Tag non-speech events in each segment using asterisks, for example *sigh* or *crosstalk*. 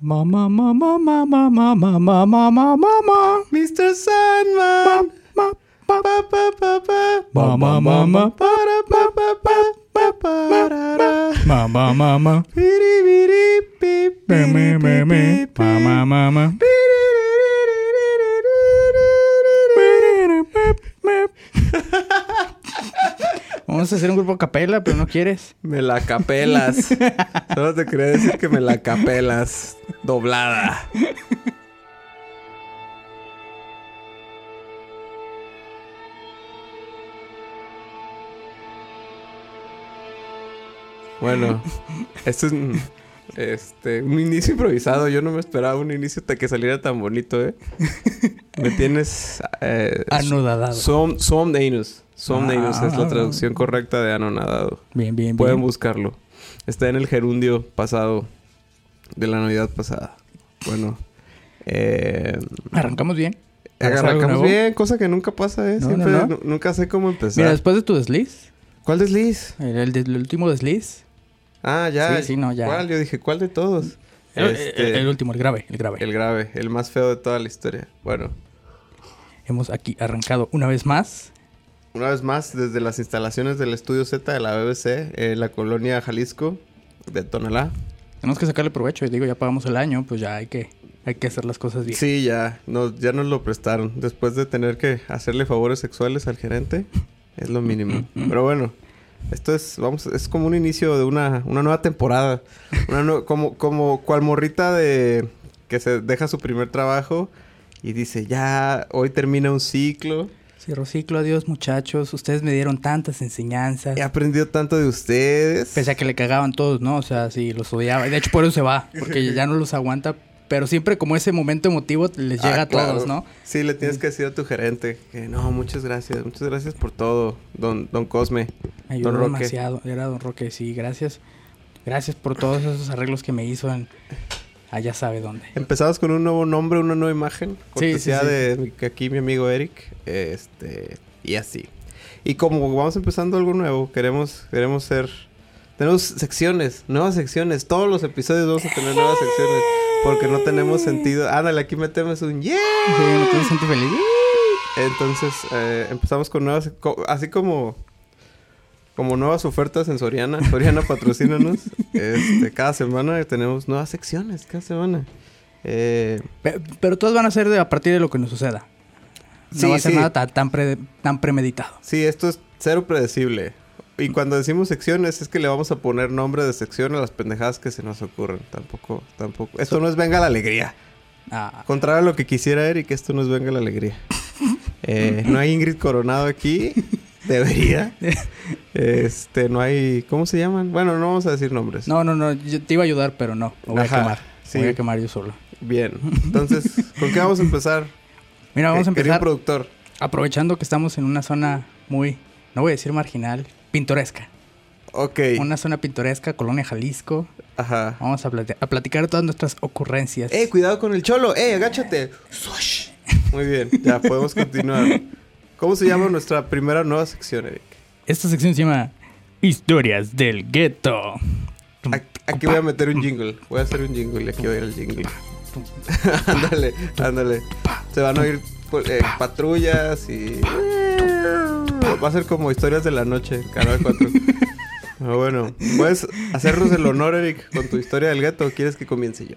Mamá, mamá, mamá, mamá, mamá, mamá, mamá. Mr. Sandman. Ma, Pa, pa, pa, pa. Mamá, mamá. Para, pa, pa, pa, pa, parara. Mamá, mamá. Piri, piri, pi, Me, me, piri, me, me. pi, pi, Mamá, mamá. Vamos a hacer un grupo a capela, pero no quieres. Me la capelas. *laughs* Solo te quería decir que me la capelas. Doblada. Bueno, esto es este, un inicio improvisado. Yo no me esperaba un inicio hasta que saliera tan bonito, ¿eh? *laughs* Me tienes... Eh, Anodadado. Som, somnanus. Somnanus es la Ah. traducción correcta de anonadado. Bien, bien, Pueden bien. buscarlo. Está en el gerundio pasado de la Navidad pasada. Bueno, eh, Arrancamos bien. ¿Hacer algo arrancamos bien, cosa que nunca pasa, ¿eh? No, Siempre, no, no. nu- nunca sé cómo empezar. Mira, después de tu desliz, ¿Cuál desliz? el, el, del- el último desliz, Ah, ya. Sí, sí, no, ya. ¿Cuál? Yo dije, ¿cuál de todos? el, Este, el- el último, el grave, el grave. el grave, el más feo de toda la historia. Bueno, Hemos aquí arrancado una vez más. una vez más, desde las instalaciones del Estudio Z de la BBC, en la colonia Jalisco, de Tonalá. Tenemos que sacarle provecho. Y digo, ya pagamos el año, pues ya hay que, hay que hacer las cosas bien. Sí, ya, no, ya nos lo prestaron. Después de tener que hacerle favores sexuales al gerente, es lo mínimo. *clears throat* Pero bueno, esto es, vamos, es como un inicio de una, una nueva temporada. Una *laughs* como, como cual morrita de que se deja su primer trabajo y dice, ya, hoy termina un ciclo. Cierro ciclo, adiós muchachos. Ustedes me dieron tantas enseñanzas. He aprendido tanto de ustedes. Pese a que le cagaban todos, ¿no? O sea, sí, los odiaba. De hecho, por eso se va. Porque ya no los aguanta. Pero siempre como ese momento emotivo les llega Ah, a todos, claro. ¿no? Sí, le tienes que decir a tu gerente que no, muchas gracias, muchas gracias por todo, don, don Cosme. Me ayudó Don Roque. demasiado. Era Don Roque, sí, gracias. Gracias por todos esos arreglos que me hizo en... Allá sabe dónde. Empezamos con un nuevo nombre, una nueva imagen. Sí, Cortesía sí, sí. de aquí mi amigo Eric. Este, y así. Y como vamos empezando algo nuevo, queremos, queremos ser. Tenemos secciones, nuevas secciones. Todos los episodios vamos a tener nuevas secciones. Porque no tenemos sentido. Ándale, aquí metemos un yeah. Siento feliz. Entonces, eh, empezamos con nuevas. co- así como. Como nuevas ofertas en Soriana. Soriana, patrocínanos. *laughs* este, cada semana tenemos nuevas secciones. Cada semana. Eh, Pe- Pero todos van a ser de, a partir de lo que nos suceda. No Sí, va a ser sí. nada ta- tan, pre- tan premeditado. Sí, esto es cero predecible. Y cuando decimos secciones es que le vamos a poner nombre de sección a las pendejadas que se nos ocurren. Tampoco, tampoco. Esto no es venga la alegría. Ah, Contrario a lo que quisiera Eric, esto no es venga la alegría. *laughs* Eh, no hay Ingrid Coronado aquí. Debería. Este, no hay. ¿Cómo se llaman? Bueno, no vamos a decir nombres. no, no, no. Yo te iba a ayudar, pero no. Lo voy Ajá, a quemar. sí. Voy a quemar yo solo. Bien. *laughs* Entonces, ¿con qué vamos a empezar? Mira, vamos a Eh, querido empezar productor. aprovechando que estamos en una zona muy, no voy a decir marginal, pintoresca. Ok. Una zona pintoresca, Colonia Jalisco. Ajá. Vamos a, plati- a platicar todas nuestras ocurrencias. ¡Eh, cuidado con el cholo! ¡Eh, agáchate! ¡Swash! Muy bien, ya podemos continuar. ¿Cómo se llama nuestra primera nueva sección, Eric? Esta sección se llama Historias del Gueto. Aquí voy a meter un jingle. Voy a hacer un jingle y aquí voy a ir el jingle. *laughs* ándale, ándale. Se van a oír eh, patrullas y... Va a ser como historias de la noche, Canal 4. Pero bueno, ¿puedes hacernos el honor, Eric, con tu historia del gueto o quieres que comience yo?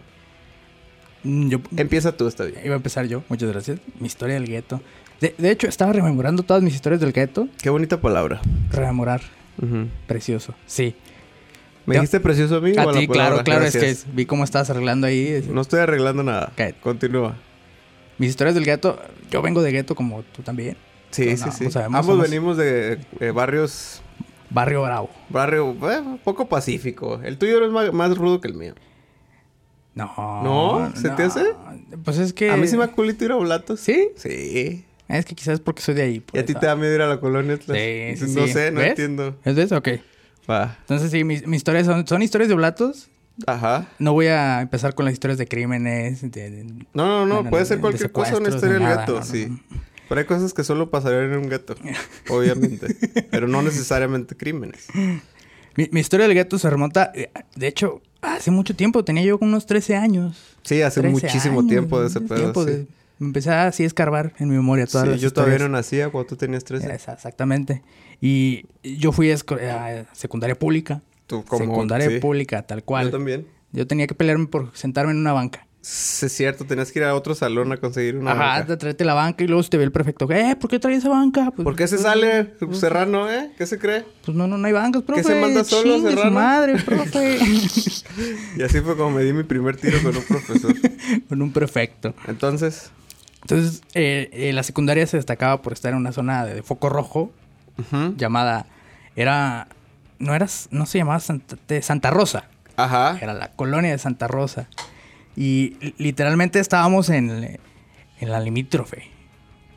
Mm, Yo Empieza tú, está bien. iba a empezar yo, muchas gracias. Mi historia del gueto. De, de hecho, estaba rememorando todas mis historias del gueto. Qué bonita palabra. Rememorar, precioso. Sí. ¿Me dijiste precioso a mí A ti, claro, claro, es que vi cómo estabas arreglando ahí. es- No estoy arreglando nada. Ok. Continúa. Mis historias del gueto, yo vengo de gueto como tú también. Sí, No, sí, no, sí. sea, Ambos somos- venimos de eh, barrios... Barrio Bravo. Barrio eh, poco pacífico. El tuyo es más, más rudo que el mío. No. ¿No? ¿Se te hace? Pues es que. A mí sí me da culito ir a Oblatos. ¿Sí? Sí. Es que quizás porque soy de ahí. ¿Y a ti te da miedo ir a la colonia Atlas? Sí, sí, No sí. sé, no ¿Ves? entiendo. ¿Es de eso? Ok. Va. Entonces, sí, mis, mis historias son, son historias de oblatos. Ajá. No voy a empezar con las historias de crímenes. de- de- No, no, no. No, no, puede no, ser cualquier cosa una historia de del no, no, sí. Pero hay cosas que solo pasarían en un gueto. *laughs* obviamente. Pero no necesariamente crímenes. Mi, mi historia del gueto se remonta. eh, De hecho, Hace mucho tiempo, tenía yo unos 13 años. Sí, hace 13 muchísimo años, tiempo de ese pedo. sí. de- me empecé así a escarbar en mi memoria todas Sí, las yo todavía no historias. nacía cuando tú tenías 13. Esa, Exactamente. Y yo fui a, secundaria pública. Tú como... secundaria sí. pública, tal Yo cual. también. Yo tenía que pelearme por sentarme en una banca. Sí, es cierto, tenías que ir a otro salón a conseguir una Ajá, banca. te traete la banca y luego se te ve el prefecto. Eh, ¿por qué traes esa banca? Pues, ¿Por qué se sale Serrano, eh? ¿Qué se cree? Pues no, no, no hay bancas, profe. se manda solo, Chingue su Serrano? madre, *laughs* profe. Y así fue como me di mi primer tiro con un profesor. *laughs* Con un prefecto. Entonces, Entonces, eh, eh, la secundaria se destacaba por estar en una zona de, de foco rojo ujú. llamada... Era... No era... No se llamaba Santa, de Santa Rosa. ajá. Era la colonia de Santa Rosa. Y li- literalmente estábamos en, en la limítrofe.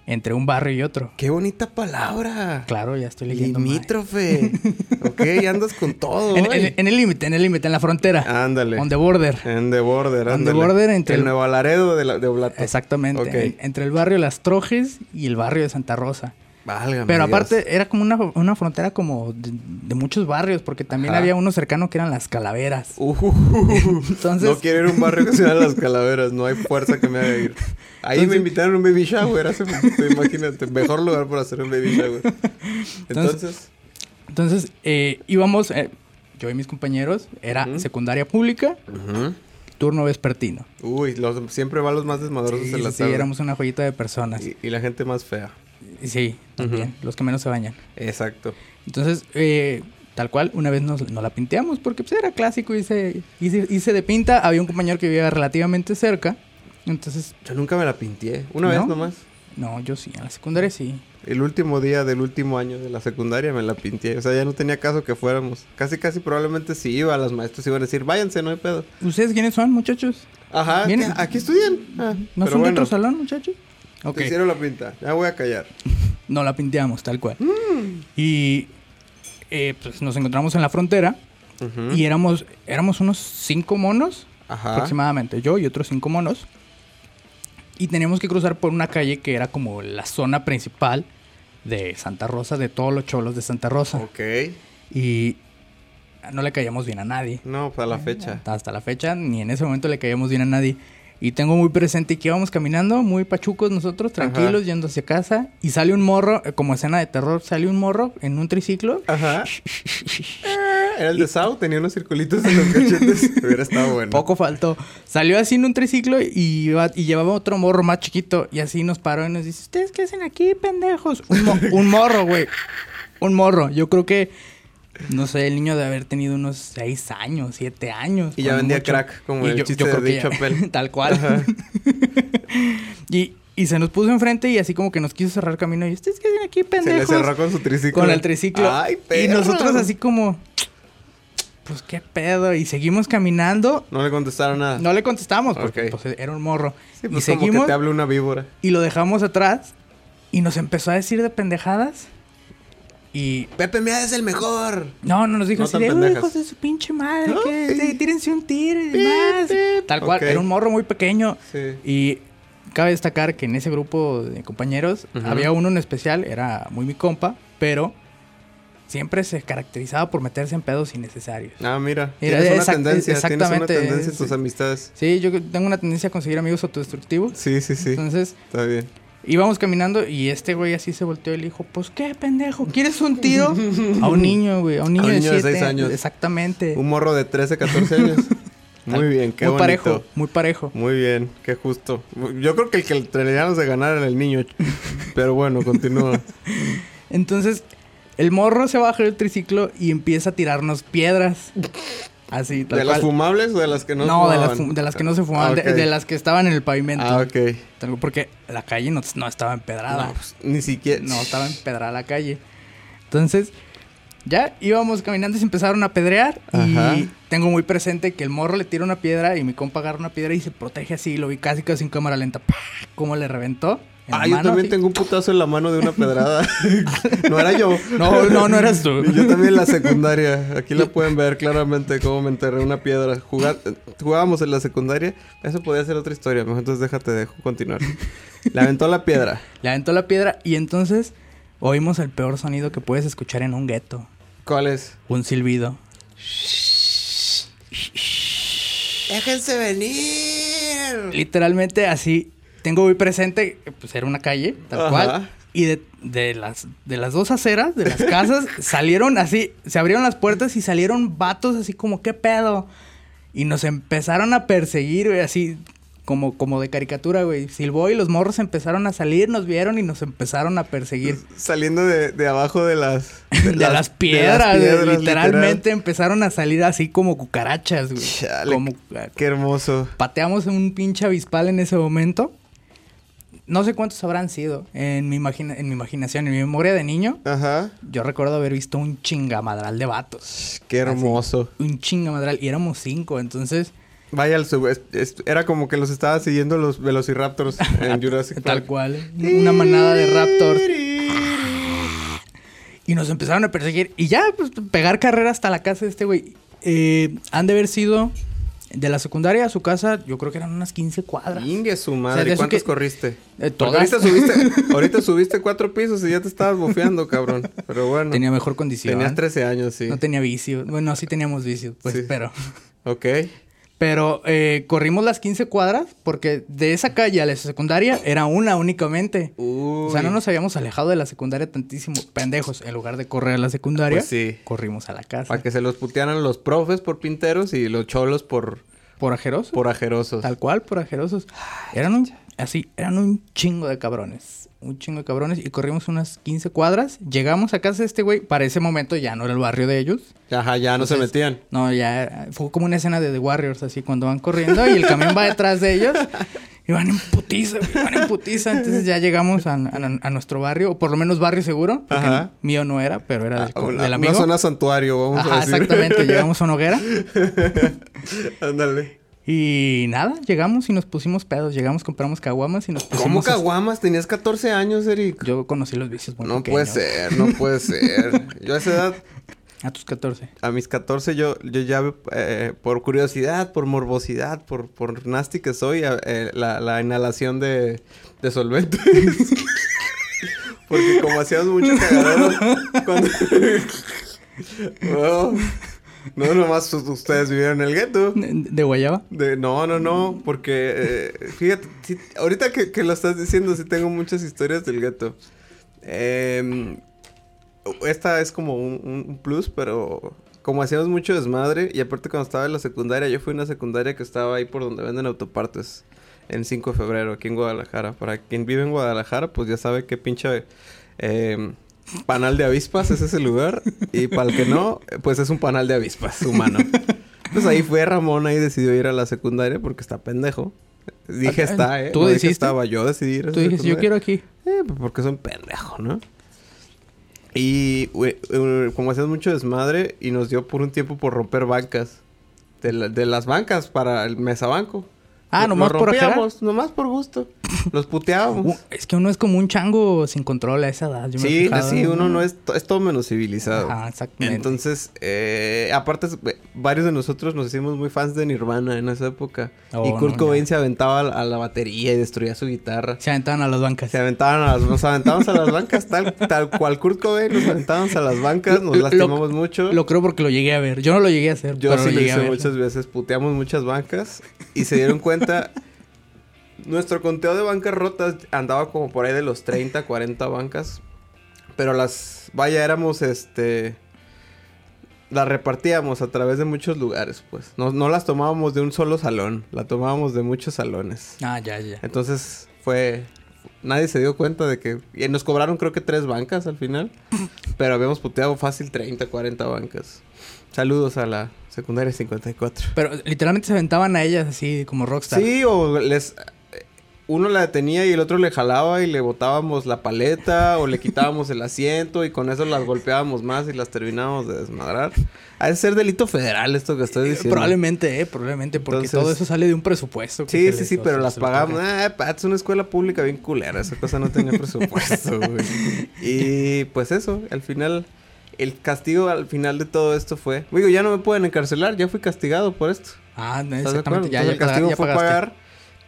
Entre un barrio y otro. Qué bonita palabra. Claro, ya estoy leyendo. Limítrofe. *laughs* ok, andas con todo. En, en- en el límite, en el límite, en la frontera. Ándale. On the border. En The Border, On the ándale. border entre el el- Nuevo Laredo de, la, de Oblato. Exactamente. En- entre el barrio Las Trojes y el barrio de Santa Rosa. Válgame Pero Dios. aparte era como una, una frontera como de, de muchos barrios, porque también Ajá. había uno cercano que eran las calaveras. Uh, *laughs* Entonces- no quiero ir a un barrio que se llama Las Calaveras. No hay fuerza que me haga ir. Ahí me invitaron a un baby shower. Hace, imagínate, mejor lugar para hacer un baby shower. *laughs* Entonces, Entonces eh, íbamos, eh, yo y mis compañeros, era secundaria pública, turno vespertino. uy, los, siempre van los más desmadrosos Sí, en la sí, tarde. éramos una joyita de personas. y, y la gente más fea. Sí, también, los que menos se bañan. Exacto. Entonces, eh, tal cual, una vez nos, nos la pinteamos porque pues, era clásico, hice, hice, hice de pinta. Había un compañero que vivía relativamente cerca. Entonces, Yo nunca me la pinté. Una ¿No? vez nomás. no, yo sí, en la secundaria sí. El último día del último año de la secundaria me la pinté. O sea, ya no tenía caso que fuéramos. Casi, casi probablemente si iba, las maestras iban a decir, váyanse, no hay pedo. ¿Ustedes quiénes son, muchachos? Ajá, Vienen- aquí estudian. Ah, ¿No son de otro salón, muchachos? Ok, Te hicieron la pinta. Ya voy a callar. *laughs* no la pinteamos, tal cual. Mm. Y eh, pues nos encontramos en la frontera y éramos, éramos unos cinco monos Ajá. aproximadamente, yo y otros cinco monos. Y teníamos que cruzar por una calle que era como la zona principal de Santa Rosa, de todos los cholos de Santa Rosa. Ok. Y no le caíamos bien a nadie. No, para la fecha. Hasta la fecha, ni en ese momento le caíamos bien a nadie. Y tengo muy presente que íbamos caminando, muy pachucos nosotros, tranquilos, Ajá. yendo hacia casa. Y sale un morro, eh, como escena de terror, sale un morro en un triciclo. Ajá. *laughs* Era el de Sao, tenía unos circulitos en los cachetes. *laughs* Hubiera estado bueno. Poco faltó. Salió así en un triciclo y, iba- y llevaba otro morro más chiquito. Y así nos paró y nos dice: ¿Ustedes qué hacen aquí, pendejos? Un, mo- un morro, güey. Un morro. Yo creo que, no sé, el niño de haber tenido unos 6 años, 7 años. Y ya vendía mucho. crack, como Y el chiste de creo que Dave. *laughs* Tal cual. *laughs* Y, y se nos puso enfrente y así como que nos quiso cerrar camino. Y ustedes qué hacen aquí, Se le pendejos. cerró con su triciclo. Con el triciclo. Ay, y perro. nosotros así como, pues qué pedo. Y seguimos caminando. No le contestaron nada. No le contestamos porque pues, era un morro. Sí, y pues como que seguimos te habla una víbora. y lo dejamos atrás. Y nos empezó a decir de pendejadas. Y Pepe Mea es el mejor. no, no nos dijo No así de hijos de su pinche madre, No, que sí. sí, tírense un tiro y demás. pip. Tal cual, era un morro muy pequeño. Sí. Y cabe destacar que en ese grupo de compañeros había uno en especial, era muy mi compa, pero siempre se caracterizaba por meterse en pedos innecesarios. Ah, mira. Era- Tienes una tendencia. Tienes una exactamente, tendencia en tus sí. amistades. Sí, yo tengo una tendencia a conseguir amigos autodestructivos. Sí, sí, sí. Entonces, Está bien. Íbamos caminando y este güey así se volteó y le dijo, pues qué pendejo, ¿quieres un tiro? a un niño, güey, a un niño, un de niño de siete seis años. Exactamente. Un morro de 13, 14 años. *laughs* Muy bien, qué muy bonito. parejo, muy parejo. Muy bien, qué justo. Yo creo que el que le traíamos de ganar era el niño. *laughs* Pero bueno, continúa. Entonces, el morro se baja del triciclo y empieza a tirarnos piedras. Así, tal ¿De las cual. fumables o de las que no No, de las, de las que no se fumaban, Ah, de- las que estaban en el pavimento. Ah, ok. Tal- Porque la calle no, no estaba empedrada. No, pues, ni siquiera. No, estaba empedrada la calle. Entonces, ya íbamos caminando y se empezaron a pedrear. Ajá. Y tengo muy presente que el morro le tira una piedra y mi compa agarra una piedra y se protege así. Lo vi casi casi en cámara lenta. ¡Pah! ¿Cómo le reventó? En Ah, yo mano, también tengo un putazo en la mano de una *laughs* pedrada. *laughs* no era yo. No, no, no eras tú. Yo también en la secundaria. Aquí la pueden ver claramente cómo me enterré una piedra. Jugábamos en la secundaria. Eso podía ser otra historia. Mejor entonces déjate, dejo continuar. Le aventó la piedra. Le aventó la piedra y entonces oímos el peor sonido que puedes escuchar en un gueto. ¿Cuál es? Un silbido. ¡Déjense venir! Literalmente así. Tengo muy presente, pues era una calle, tal Ajá. cual. Y de, de las, de las dos aceras, de las casas, *laughs* salieron así, se abrieron las puertas y salieron vatos así como, ¿qué pedo? Y nos empezaron a perseguir, güey, así como, como de caricatura, güey. Silbó y los morros empezaron a salir, nos vieron y nos empezaron a perseguir. Saliendo de, de abajo de las... *laughs* De, las, de piedras, güey. literalmente empezaron a salir así como cucarachas, güey. Chale, Como, Qué hermoso. pateamos un pinche avispal en ese momento. No sé cuántos habrán sido. En mi, imagina- en mi imaginación, en mi memoria de niño, Ajá. yo recuerdo haber visto un chingamadral de vatos. Qué hermoso. Así, un chingamadral. Y éramos cinco, entonces, Vaya, el sub- es- es- era como que los estaba siguiendo los Velociraptors en *laughs* Jurassic Park. tal cual. Una manada de raptors. Y nos empezaron a perseguir. Y ya, pues, pegar carrera hasta la casa de este güey. Eh, han de haber sido de la secundaria a su casa, yo creo que eran unas 15 cuadras. Ingue su O sea, madre. ¿Cuántos que- corriste? Eh, todas. Ahorita subiste, *laughs* ahorita subiste cuatro pisos y ya te estabas bofeando, cabrón. Pero bueno. Tenía mejor condición. Tenías 13 años, sí. No tenía vicio. Bueno, sí teníamos vicio, pues, Sí. pero... Ok. Pero eh, corrimos las 15 cuadras porque de esa calle a la secundaria era una únicamente. O sea, no Uy. nos habíamos alejado de la secundaria tantísimo. Pendejos, en lugar de correr a la secundaria, Pues sí. corrimos a la casa. Para que se los putearan los profes por pinteros y los cholos por, Por ajerosos. por ajerosos. Tal cual, por ajerosos. Eran un, así, eran un chingo de cabrones. Un chingo de cabrones. Y corrimos unas 15 cuadras. Llegamos a casa de este güey. Para ese momento ya no era el barrio de ellos. Ajá, ya no se metían. No, ya fue como una escena de The Warriors, así cuando van corriendo y el camión va detrás de ellos. *laughs* Y van en putiza, güey, van en putiza. Entonces ya llegamos a, a- a nuestro barrio, o por lo menos barrio seguro. Porque Ajá. mío no era, pero era del, Ah, una, del una amigo. zona santuario, vamos Ajá, a decir. exactamente. Llegamos a una hoguera. *laughs* Ándale. Y nada, llegamos y nos pusimos pedos. Llegamos, compramos caguamas y nos pusimos... ¿Cómo caguamas? Tenías 14 años, Eric. Yo conocí los vicios muy no puede ser, no puede ser. *laughs* Yo a esa edad, A tus 14. a mis 14, yo, yo ya, eh, por curiosidad, por morbosidad, por, por nasty que soy, eh, la, la inhalación de, de solventes. *laughs* Porque como hacíamos mucho cagadero, cuando... no, *laughs* no, nomás ustedes vivieron en el gueto. De, guayaba. De, no, no, no, porque eh, fíjate, ahorita que, que lo estás diciendo, sí tengo muchas historias del gueto. Em, esta es como un, un- un plus, pero como hacíamos mucho desmadre, y aparte cuando estaba en la secundaria, yo fui a una secundaria que estaba ahí por donde venden autopartes, en 5 de febrero, aquí en Guadalajara. Para quien vive en Guadalajara, pues ya sabe qué pinche em, panal de avispas es ese lugar, y para el que no, pues es un panal de avispas humano. Pues ahí fue Ramón, ahí decidió ir a la secundaria porque está pendejo. Dije Ah, está, ¿eh? ¿tú No dije decidiste? estaba, yo decidí ir a Tú dijiste, yo quiero aquí. Eh, pues porque soy un pendejo, ¿no? Y eh, como hacíamos mucho desmadre y nos dio por un tiempo por romper bancas. De, la- de las bancas para el mesabanco. Ah, Lo- nomás lo por rompíamos, nomás por gusto. Los puteábamos. Es que uno es como un chango sin control a esa edad. yo me sí, fijado, sí, uno no es, es todo menos civilizado. Ajá, exactamente. Entonces, eh, aparte, eh, varios de nosotros nos hicimos muy fans de Nirvana en esa época. Oh, y Kurt no, Cobain se aventaba a la, batería y destruía su guitarra. Se aventaban a las bancas. Se aventaban a las, nos aventábamos a las bancas, tal, tal cual Kurt Cobain, nos aventábamos a las bancas, nos Lo- lastimamos mucho. Lo creo porque lo llegué a ver. Yo no lo llegué a hacer, Yo pero sí lo lo hice muchas veces, puteamos muchas bancas y se dieron cuenta. Nuestro conteo de bancas rotas andaba como por ahí de los 30, 40 bancas. Pero las, vaya, éramos este. Las repartíamos a través de muchos lugares, pues. No, no las tomábamos de un solo salón, la tomábamos de muchos salones. Ah, ya, ya. Entonces fue. Nadie se dio cuenta de que. Y nos cobraron creo que tres bancas al final. *laughs* pero habíamos puteado fácil 30, 40 bancas. Saludos a la secundaria 54. Pero literalmente se aventaban a ellas así como rockstar. Sí, o les. Uno la detenía y el otro le jalaba y le botábamos la paleta o le quitábamos el asiento y con eso las golpeábamos más y las terminábamos de desmadrar. Ha de ser delito federal esto que estoy Eh, diciendo. Probablemente, eh, probablemente, porque Entonces- todo eso sale de un presupuesto. Sí, sí, les- sí, pero las pagamos. paga. Ah, es una escuela pública bien culera. Esa cosa no tenía presupuesto, güey. *laughs* Y pues eso, al final, el castigo al final de todo esto fue. Digo, ya no me pueden encarcelar, ya fui castigado por esto. Ah, no, exactamente. Ya, Entonces, ya, el castigo ya fue pagaste. pagar.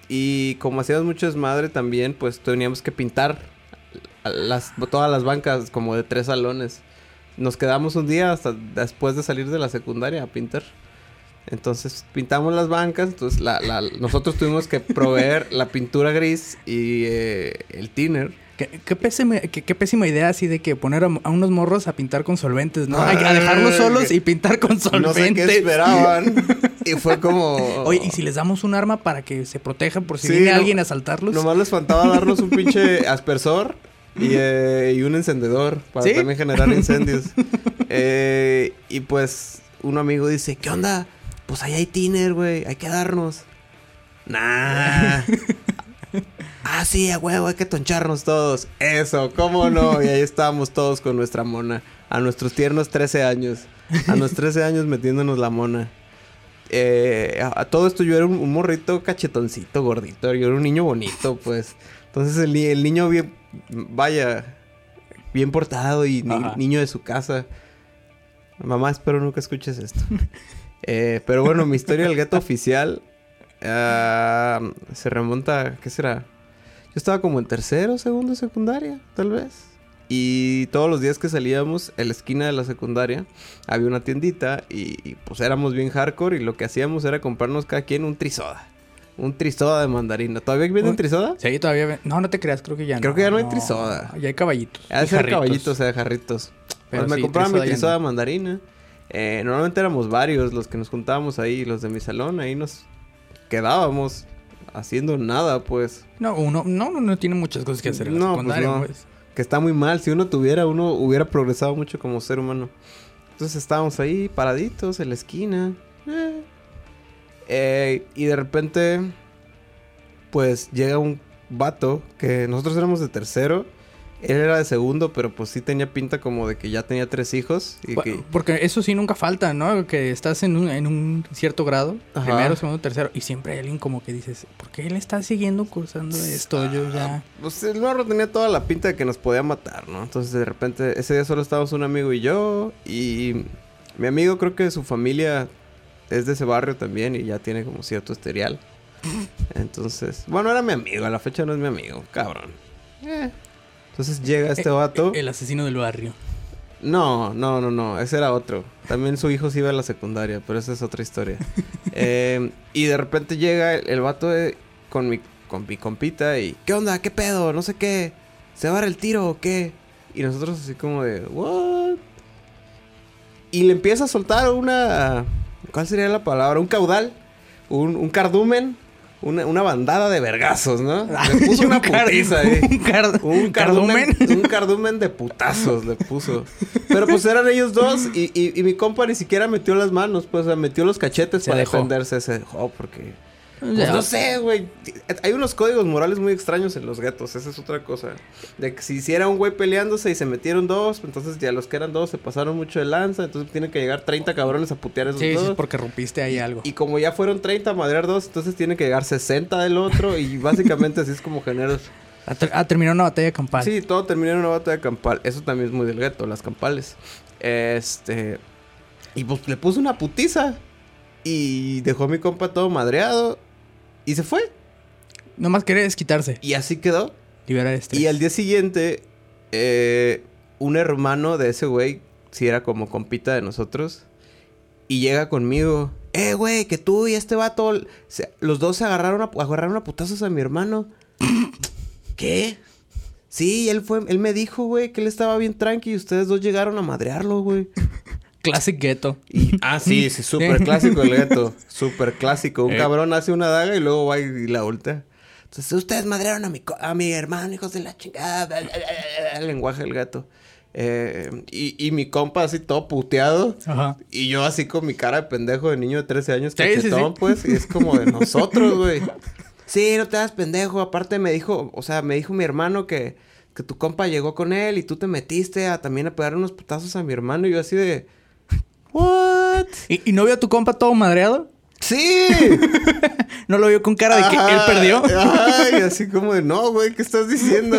Y como hacíamos mucho desmadre también, pues teníamos que pintar las, todas las bancas como de tres salones. Nos quedamos un día hasta después de salir de la secundaria a pintar. Entonces pintamos las bancas, entonces la, la- nosotros tuvimos que proveer la pintura gris y eh, el thinner. Qué, qué pésima, qué- qué pésima idea así de que poner a, a unos morros a pintar con solventes, ¿no? Ay, a, dejarlos solos y pintar con No sé solventes. qué esperaban. *laughs* y fue como... Oye, ¿y si les damos un arma para que se protejan por si Sí, viene no- alguien a asaltarlos? Nomás les faltaba darnos un pinche *laughs* aspersor y, eh, y un encendedor para ¿Sí? también generar incendios. *laughs* Eh, y pues un amigo dice, ¿qué onda? Pues ahí hay tiner, güey, hay que darnos. Nah. *laughs* ah, sí, a huevo, hay que toncharnos todos. Eso, ¿cómo no? Y ahí estábamos todos con nuestra mona. A nuestros tiernos 13 años. A los 13 años metiéndonos la mona. Eh, a, a todo esto yo era un, un morrito cachetoncito, gordito. Yo era un niño bonito, pues. Entonces el, ni- el niño bien, vaya, bien portado y ni- niño de su casa. Mamá, espero nunca escuches esto. *laughs* Eh, pero bueno, mi historia del gueto oficial ah, se remonta, ¿qué será? Yo estaba como en tercero, segundo, secundaria, tal vez. Y todos los días que salíamos en la esquina de la secundaria había una tiendita y, y, pues éramos bien hardcore y lo que hacíamos era comprarnos cada quien un trisoda. Un trisoda de mandarina. ¿Todavía venden trisoda? Sí, todavía... ve- No, no te creas, creo que ya no. Creo que ya no hay trisoda. Ya hay caballitos. Ha de y ser jarritos. caballitos, o sea, jarritos. Pero Pues me mi trisoda ya trisoda no. de mandarina. Eh, normalmente éramos varios los que nos juntábamos ahí, los de mi salón. Ahí nos quedábamos haciendo nada, pues. No, uno no, no, no tiene muchas cosas que hacer en la No, pues no. pues. Que está muy mal. Si uno tuviera, uno hubiera progresado mucho como ser humano. Entonces estábamos ahí paraditos en la esquina. eh. Eh, y de repente, pues llega un vato que nosotros éramos de tercero. Él era de segundo, pero pues sí tenía pinta como de que ya tenía tres hijos. Y que, Porque eso sí nunca falta, ¿no? Que estás en un, en un cierto grado, Ajá. primero, segundo, tercero, y siempre hay alguien como que dices, ¿por qué él está siguiendo cursando esto? Yo ya... Pues el morro tenía toda la pinta de que nos podía matar, ¿no? Entonces de repente, ese día solo estábamos un amigo y yo. Y mi amigo creo que su familia es de ese barrio también y ya tiene como cierto historial. *laughs* Entonces, bueno, era mi amigo, a la fecha no es mi amigo, cabrón. Eh. Entonces llega este vato. El asesino del barrio. No, no, no, no, ese era otro. También su hijo se iba a la secundaria, pero esa es otra historia. *laughs* Eh, y de repente llega el, el vato de- con, mi, con mi compita y... ¿Qué onda? ¿Qué pedo? No sé qué. ¿Se va a dar el tiro o qué? Y nosotros así como de... ¿What? Y le empieza a soltar una... ¿Cuál sería la palabra? Un caudal. Un, un cardumen. Una, una bandada de vergazos, ¿no? Le puso *laughs* una putiza ahí. Un, car- Un cardumen. cardumen, un cardumen de putazos le puso. Pero pues eran ellos dos y, y- y mi compa ni siquiera metió las manos, pues o sea, metió los cachetes Se para dejó. defenderse. Se dejó porque... Pues no sé, güey. Hay unos códigos morales muy extraños en los guetos. Esa es otra cosa. De que si hiciera un güey peleándose y se metieron dos, entonces ya los que eran dos se pasaron mucho de lanza. Entonces tienen que llegar 30 cabrones a putear esos Sí, sí, dos. es porque rompiste ahí algo. Y como ya fueron 30 a madrear dos, entonces tiene que llegar 60 del otro. Y básicamente así es como generas A, *laughs* ter- a terminar una batalla campal. Sí, todo terminó en una batalla campal. Eso también es muy del gueto, las campales. Este. Y pues le puso una putiza. Y dejó a mi compa todo madreado. Y se fue. Nomás querés quitarse. Y así quedó. Liberar estrés. Y al día siguiente, eh, un hermano de ese güey, si era como compita de nosotros, y llega conmigo. Eh, güey, que tú y este vato, se- los dos se agarraron a, agarraron a putazos a mi hermano. *laughs* ¿Qué? Sí, él fue, él me dijo, güey, que él estaba bien tranqui y ustedes dos llegaron a madrearlo, güey. Classic ghetto. Ah, sí, sí, súper clásico el gato. Súper clásico. Un Eh. cabrón hace una daga y luego va y, y la voltea. Entonces, ustedes madrearon a mi, co- a mi hermano, hijos de la chingada. El lenguaje del gato. Eh, y, y mi compa así todo puteado. Ajá. Y yo así con mi cara de pendejo de niño de 13 años, Sí, sí, cachetón, sí. pues. Y es como de nosotros, güey. *laughs* Sí, no te das pendejo. Aparte me dijo, o sea, me dijo mi hermano que, que tu compa llegó con él y tú te metiste a también a pegar unos putazos a mi hermano. Y yo así de... ¿What? ¿Y, y no vio a tu compa todo madreado? ¡Sí! *laughs* ¿No lo vio con cara de que él perdió? Ay, así como de, no, güey, ¿qué estás diciendo?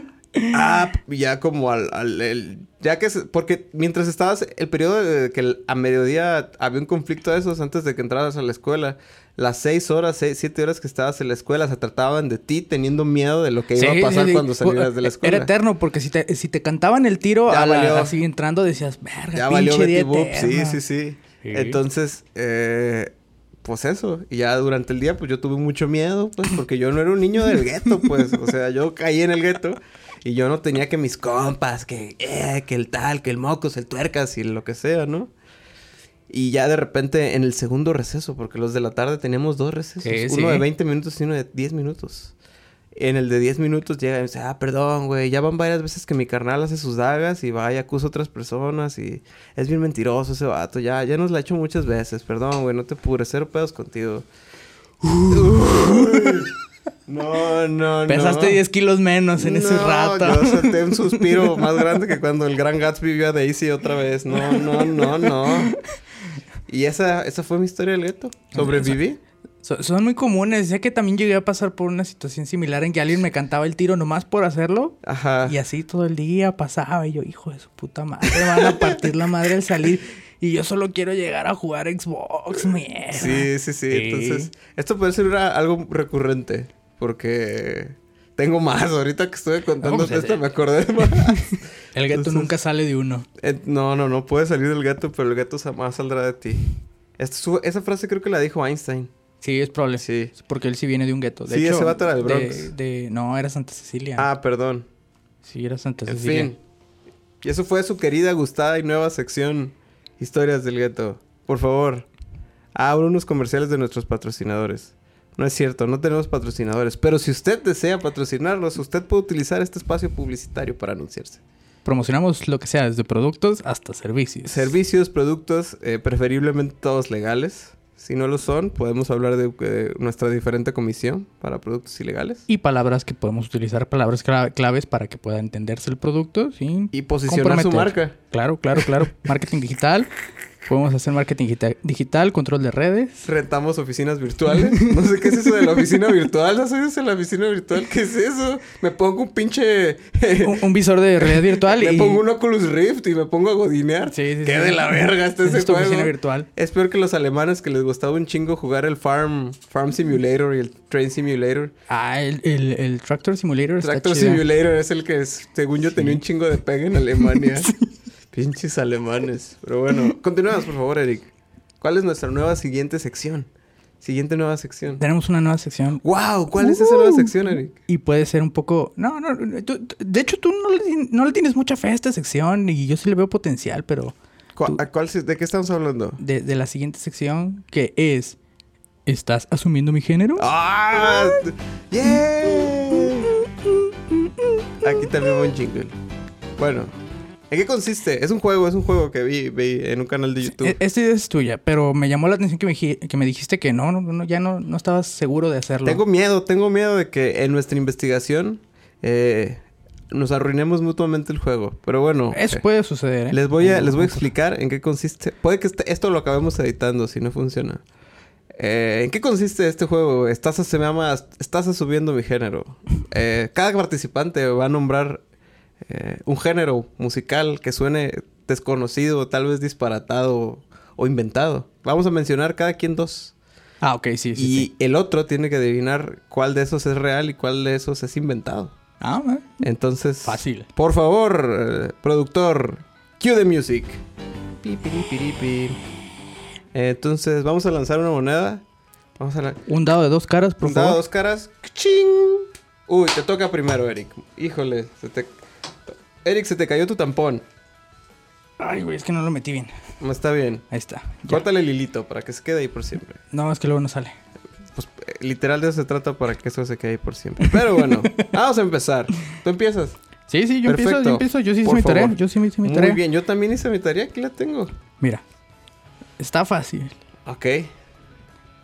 *laughs* ah, ya como al... al- el- ya que... se- porque mientras estabas... El periodo de que a mediodía había un conflicto de esos antes de que entraras a la escuela. Las seis horas, seis, siete horas que estabas en la escuela se trataban de ti teniendo miedo de lo que iba Sí, a pasar sí, sí. cuando salieras de la escuela. Era eterno, porque si te, si te cantaban el tiro Ya a la- valió. así entrando, decías, verga, Ya pinche valió día Betty Boop. Sí, eterno". sí, sí. Sí. Entonces, eh, pues eso. Y ya durante el día, pues yo tuve mucho miedo, pues, porque yo no era un niño del gueto, pues. O sea, yo caí en el gueto y yo no tenía que mis compas, que, eh, que el tal, que el mocos, el tuercas y lo que sea, ¿no? Y ya de repente en el segundo receso, porque los de la tarde teníamos dos recesos, Sí, uno sí. de 20 minutos y uno de 10 minutos. En el de 10 minutos llega y dice, ah, perdón, güey, ya van varias veces que mi carnal hace sus dagas y va y acusa a otras personas y es bien mentiroso ese vato, ya, ya nos la ha hecho muchas veces, perdón, güey, no te pures, cero pedos contigo. No, no, no. Pesaste 10 kilos menos en ese rato. Yo solté un *laughs* suspiro más grande que cuando el gran Gatsby vio a Daisy otra vez. No, no, no, no. Y esa, esa fue mi historia del gueto. Sobreviví. So- son muy comunes. Sé que también llegué a pasar por una situación similar en que alguien me cantaba el tiro nomás por hacerlo. Ajá. Y así todo el día pasaba. Y yo, hijo de su puta madre, van a partir la madre al salir. Y yo solo quiero llegar a jugar Xbox, mierda. Sí, sí, sí, Entonces, esto puede ser una- algo recurrente. Porque tengo más. Ahorita que estuve contando pues, esto, me acordé de más. *laughs* El gato Entonces- nunca sale de uno. Eh, no, no, no puede salir del gato, pero el gato jamás saldrá de ti. Esto- esa frase creo que la dijo Einstein. Sí, es probable. Sí. Porque él sí viene de un gueto. De Sí, hecho, ese vato era del de- Bronx. de- no, era Santa Cecilia. Ah, perdón. Sí, era Santa En Cecilia. fin. Y eso fue su querida, gustada y nueva sección Historias del Gueto. Por favor, abra unos comerciales de nuestros patrocinadores. No es cierto, no tenemos patrocinadores. Pero si usted desea patrocinarnos, usted puede utilizar este espacio publicitario para anunciarse. Promocionamos lo que sea, desde productos hasta servicios. Servicios, productos, eh, preferiblemente todos legales. Si no lo son, podemos hablar de eh, nuestra diferente comisión para productos ilegales. Y palabras que podemos utilizar, palabras cla- claves para que pueda entenderse el producto sin Y posicionar su marca. Claro, claro, claro. marketing digital. Podemos hacer marketing digita- digital, control de redes. Rentamos oficinas virtuales. *laughs* No sé qué es eso de la oficina virtual. ¿No sabes de la oficina virtual? ¿Qué es eso? Me pongo un pinche... Un, un visor de realidad virtual *laughs* me y... pongo un Oculus Rift y me pongo a godinear. Sí, sí, Qué sí. de la verga está ese es tu oficina virtual. Es peor que los alemanes que les gustaba un chingo jugar el Farm, Farm Simulator y el Train Simulator. Ah, el, el, el Tractor Simulator Tractor. Simulator es el que, es- según yo, tenía un chingo de pega en Alemania. *laughs* Pinches alemanes. Pero bueno, *laughs* continuamos, por favor, Eric. ¿Cuál es nuestra nueva siguiente sección? Siguiente nueva sección. Tenemos una nueva sección. ¡Wow! ¿Cuál es esa nueva sección, Eric? Y puede ser un poco... No, no, tú- de hecho tú no le, no le tienes mucha fe a esta sección y yo sí le veo potencial, pero ¿Cu- Tú- a cuál se- ¿De qué estamos hablando? de, de la siguiente sección que es... ¿Estás asumiendo mi género? ¡Ah! ¡Yeah! Aquí también va un jingle. Bueno, ¿en qué consiste? Es un juego, es un juego que vi, vi en un canal de YouTube. E- Esta idea es tuya, pero me llamó la atención que me, dij- que me dijiste que no, no, no, ya no, no estabas seguro de hacerlo. Tengo miedo, tengo miedo de que en nuestra investigación eh, nos arruinemos mutuamente el juego. Pero bueno, Eso eh, puede suceder, ¿eh? les, voy a, les voy a explicar en qué consiste. Puede que este- esto lo acabemos editando si no funciona. Eh, ¿En qué consiste este juego? Estás, se llama Estás subiendo mi género. Eh, cada participante va a nombrar eh, un género musical que suene desconocido, tal vez disparatado o inventado. Vamos a mencionar cada quien dos. Ah, ok, sí, sí, y sí. el otro tiene que adivinar cuál de esos es real y cuál de esos es inventado. Ah, eh, Entonces, fácil. por favor, eh, productor, cue the music. Pi, pi. Entonces, vamos a lanzar una moneda. Vamos a la... Un dado de dos caras, por Un dado, favor. dos caras. ¡Ching! Uy, te toca primero, Eric. Híjole, se te... Eric, se te cayó tu tampón. Ay, güey, es que no lo metí bien. No está bien. Ahí está. ya. Córtale el hilito para que se quede ahí por siempre. No, es que luego no sale. Pues eh, literal de eso se trata para que eso se quede ahí por siempre. Pero bueno, *laughs* vamos a empezar. Tú empiezas. Sí, sí, yo empiezo, yo empiezo. Yo sí hice Por mi tarea. favor. Yo sí hice mi Muy tarea. bien, yo también hice mi tarea, aquí la tengo. Mira, está fácil. Ok.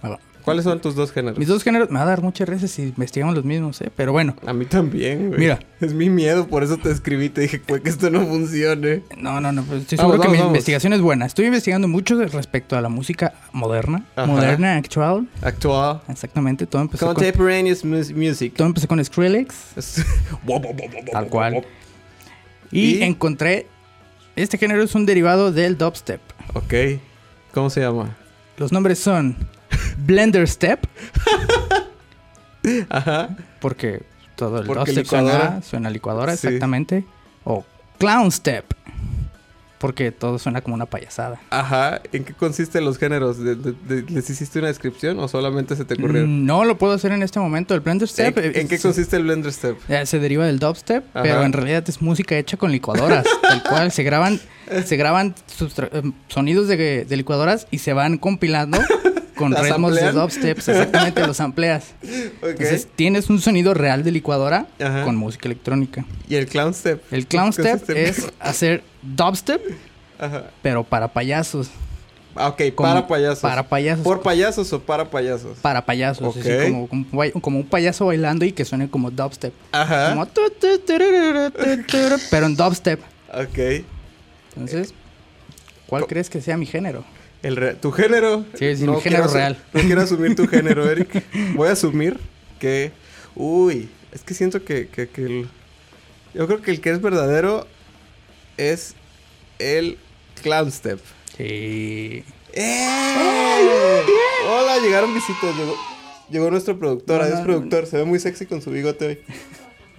Va. ¿Cuáles son tus dos géneros? Mis dos géneros me va a dar muchas veces si investigamos los mismos, ¿eh? Pero bueno, A mí también, güey. Mira. Es mi miedo, por eso te escribí. Te dije, güey, que esto no funcione. no, no, no. pues estoy Vamos, seguro que mi vamos. investigación es buena. Estoy investigando mucho respecto a la música moderna. Ajá. Moderna, actual. Actual. Exactamente. Todo empezó con, Contemporaneous mus- music. todo empezó con Skrillex. *laughs* Tal cual. Y, ¿Y? encontré... Este género es un derivado del dubstep. ok. ¿Cómo se llama? Los nombres son Blender Step, *laughs* Ajá. porque todo el Porque dubstep licuadora. suena, suena licuadora, Sí. exactamente. O Clown Step, porque todo suena como una payasada. Ajá. ¿En qué consisten los géneros? ¿De- de- de- ¿Les hiciste una descripción o solamente se te ocurrieron? Mm, No lo puedo hacer en este momento. El Blender Step ¿En, en qué se- consiste el Blender Step? eh, se deriva del dubstep, Ajá. pero en realidad es música hecha con licuadoras, *laughs* tal cual. Se graban, se graban eh, sonidos de, de licuadoras y se van compilando *laughs* con ¿Las ritmos de dubsteps. Exactamente, los amplias. *laughs* Entonces tienes un sonido real de licuadora Ajá. con música electrónica. ¿Y el Clown Step? El clown ¿Qué step es hacer dubstep, Ajá. pero para payasos. Ah, ok, Como- para payasos. Para payasos. ¿Por payasos o para payasos? para payasos. así Ok. como, como, un pay- como un payaso bailando y que suene como dubstep. Ajá. Como pero en dubstep. Ok. Entonces, ¿cuál Co- crees que sea mi género? El re- ¿Tu género? Sí, sí, mi género real. No quiero asumir tu género, *laughs* Eric. Voy a asumir que... Uy, es que siento que, que, que el... Yo creo que el que es verdadero es el Clown Step. Sí. ¡Eh! Hola, llegaron visitas. Llegó, llegó nuestro productor. No, Adiós, no, productor. Se ve muy sexy con su bigote hoy.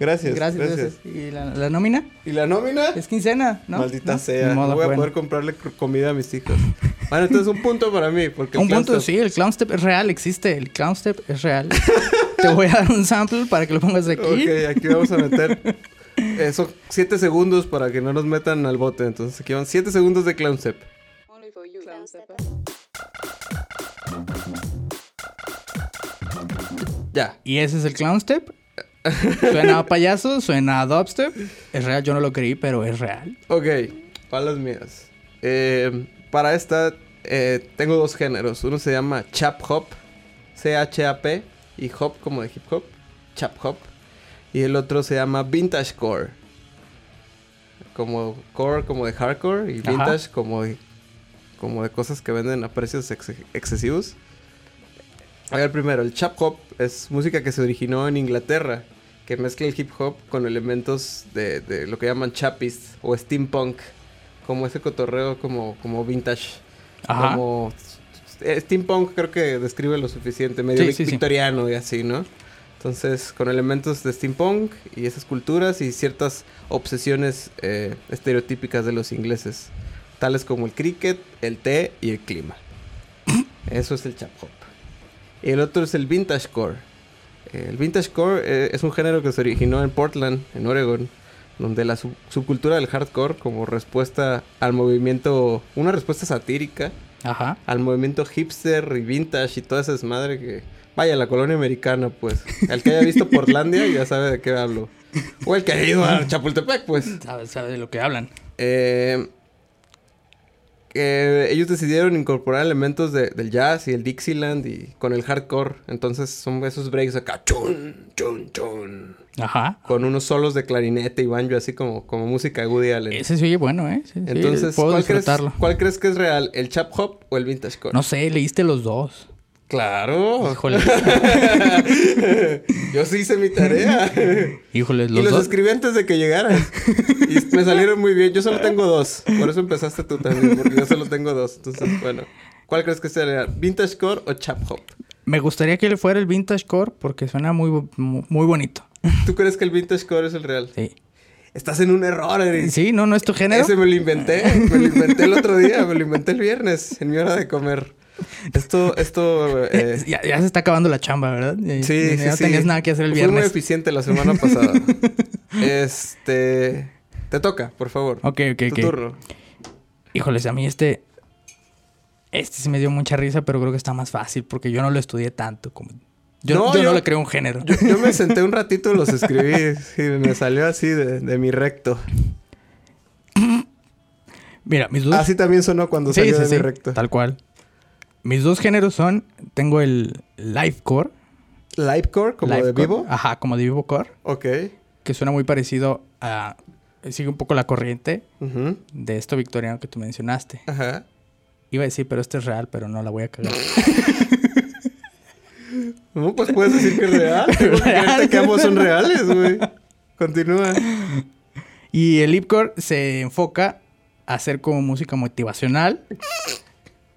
Gracias. Gracias, gracias. ¿Y la, la nómina? ¿Y la nómina? Es quincena, ¿no? Maldita ¿No? sea. No voy a bueno. poder comprarle comida a mis hijos. *laughs* Bueno, entonces un punto para mí. Porque Un punto, step- sí, el clown step es real, existe. El clown step es real. *laughs* Te voy a dar un sample para que lo pongas aquí. Ok, aquí vamos a meter. Eso, 7 segundos para que no nos metan al bote. Entonces aquí van 7 segundos de clown step. Only for you, Clown Stepper. Ya. Y ese es el clown step. Suena a payaso, suena a dubstep. Es real, yo no lo creí, pero es real. Ok, para las mías. Eh, para esta eh, tengo dos géneros. Uno se llama chap hop, C-H-A-P, y hop como de hip hop, chap hop. Y el otro se llama vintage core. Como core como de hardcore y Ajá. vintage como de, como de cosas que venden a precios ex- excesivos. A ver, primero, el chap hop es música que se originó en Inglaterra, que mezcla el hip hop con elementos de, de lo que llaman chapist o steampunk, como ese cotorreo como, como vintage. Ajá. Como eh, steampunk creo que describe lo suficiente, medio Sí, sí. victoriano y así, ¿no? Entonces, con elementos de steampunk y esas culturas y ciertas obsesiones eh, estereotípicas de los ingleses, tales como el cricket, el té y el clima. *coughs* Eso es el chap hop. Y el otro es el vintage core. El vintage core eh, es un género que se originó en Portland, en Oregon, donde la sub- subcultura del hardcore, como respuesta al movimiento, una respuesta satírica Ajá. al movimiento hipster y vintage y toda esa desmadre que... Vaya, la colonia americana, pues. El que haya visto *laughs* Portlandia ya sabe de qué hablo. O el que haya ido a Chapultepec, pues. Sabe, sabe de lo que hablan. Eh, que ellos decidieron incorporar elementos de- del jazz y el Dixieland y con el hardcore. Entonces son esos breaks acá. Chun, chun, chun. Ajá. Con unos solos de clarinete y banjo, así como, como música de Woody Allen. Ese se oye bueno, ¿eh? Sí, sí, Entonces, puedo ¿cuál crees. ¿cuál crees que es real? ¿El chap hop o el vintage core? No sé, leíste los dos. Claro. Híjole. *laughs* Yo sí hice mi tarea. Híjole, y los los dos. escribí antes de que llegaras. Y me salieron muy bien. Yo solo tengo dos. Por eso empezaste tú también, porque yo solo tengo dos. Entonces, bueno. ¿Cuál crees que sea? ¿Vintage core o chap hop? Me gustaría que le fuera el vintage core porque suena muy, muy bonito. ¿Tú crees que el vintage core es el real? Sí. Estás en un error, Eric. Sí, no, no es tu género. Ese me lo inventé. Me lo inventé el otro día. Me lo inventé el viernes, en mi hora de comer. Esto, esto... eh, *laughs* ya, ya se está acabando la chamba, ¿verdad? Sí, ya sí, no tenías sí. nada que hacer el Fui muy viernes. eficiente la semana *laughs* pasada. este... Te toca, por favor. Ok, ok, Tu ok. turno. Híjoles, a mí este. Este sí me dio mucha risa, pero creo que está más fácil porque yo no lo estudié tanto. Como... Yo, No, yo no yo- le creo un género. Yo, yo me senté un *laughs* ratito y los escribí. Sí, me salió así de, de mi recto. Mira, mis dos. Así también sonó cuando Sí, salió sí, de mi recto. Tal cual. Mis dos géneros son. Tengo el Livecore. Livecore, como de vivo. Ajá, como de vivo core. Ok. Que suena muy parecido a. Sigue un poco la corriente de esto victoriano que tú mencionaste. Ajá. Iba a decir, pero este es real, pero no la voy a cagar. *laughs* No, pues puedes decir que es real. *laughs* Tengo que ambos son reales, güey. Continúa. Y el Lipcore se enfoca a hacer como música motivacional, *laughs*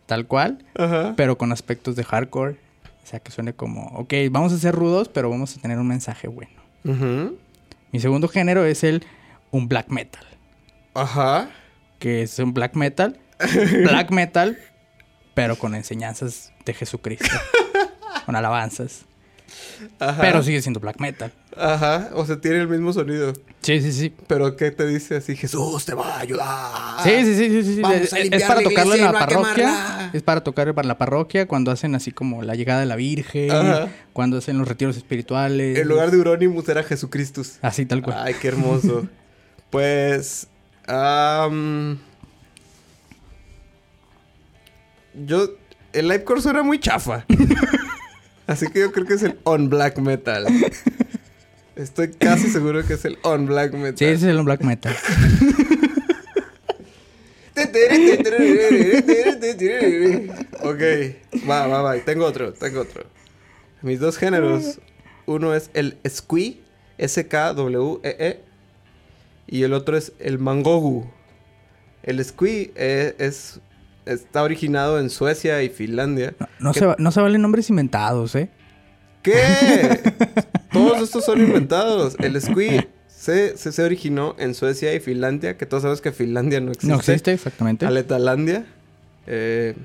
tal cual, Ajá. pero con aspectos de hardcore. O sea, que suene como, ok, vamos a ser rudos, pero vamos a tener un mensaje bueno. Ujú. Mi segundo género es el un black metal. Ajá. que es un black metal. *laughs* black metal, pero con enseñanzas de Jesucristo. con alabanzas. Ajá. Pero sigue siendo black metal. Ajá. O sea, tiene el mismo sonido. Sí, sí, sí. Pero ¿qué te dice así? Jesús te va a ayudar. Sí, sí, sí, sí, sí, Es, para tocarlo en la no parroquia. Es para tocar para la parroquia cuando hacen así como la llegada de la Virgen, Ajá. cuando hacen los retiros espirituales. En lugar de Euronymous era Jesucristo. Así tal cual. Ay, qué hermoso. *laughs* pues. yo. El Livecore suena muy chafa. *laughs* Así que yo creo que es el On Black Metal. Estoy casi seguro que es el On Black Metal. Sí, es el black metal. ok, va, va, va. Tengo otro, tengo otro. Mis dos géneros. Uno es el Squee, S-K-W-E-E. E, Y el otro es el Mangogu. El Squee eh, es, está originado en Suecia y Finlandia. No, no ¿Qué- se, va- no se valen nombres inventados, ¿eh? ¿Qué? *laughs* Todos estos son inventados. El Squee se, se, se originó en Suecia y Finlandia, que todos sabemos que Finlandia no existe. No existe, exactamente. Aletalandia. Eh,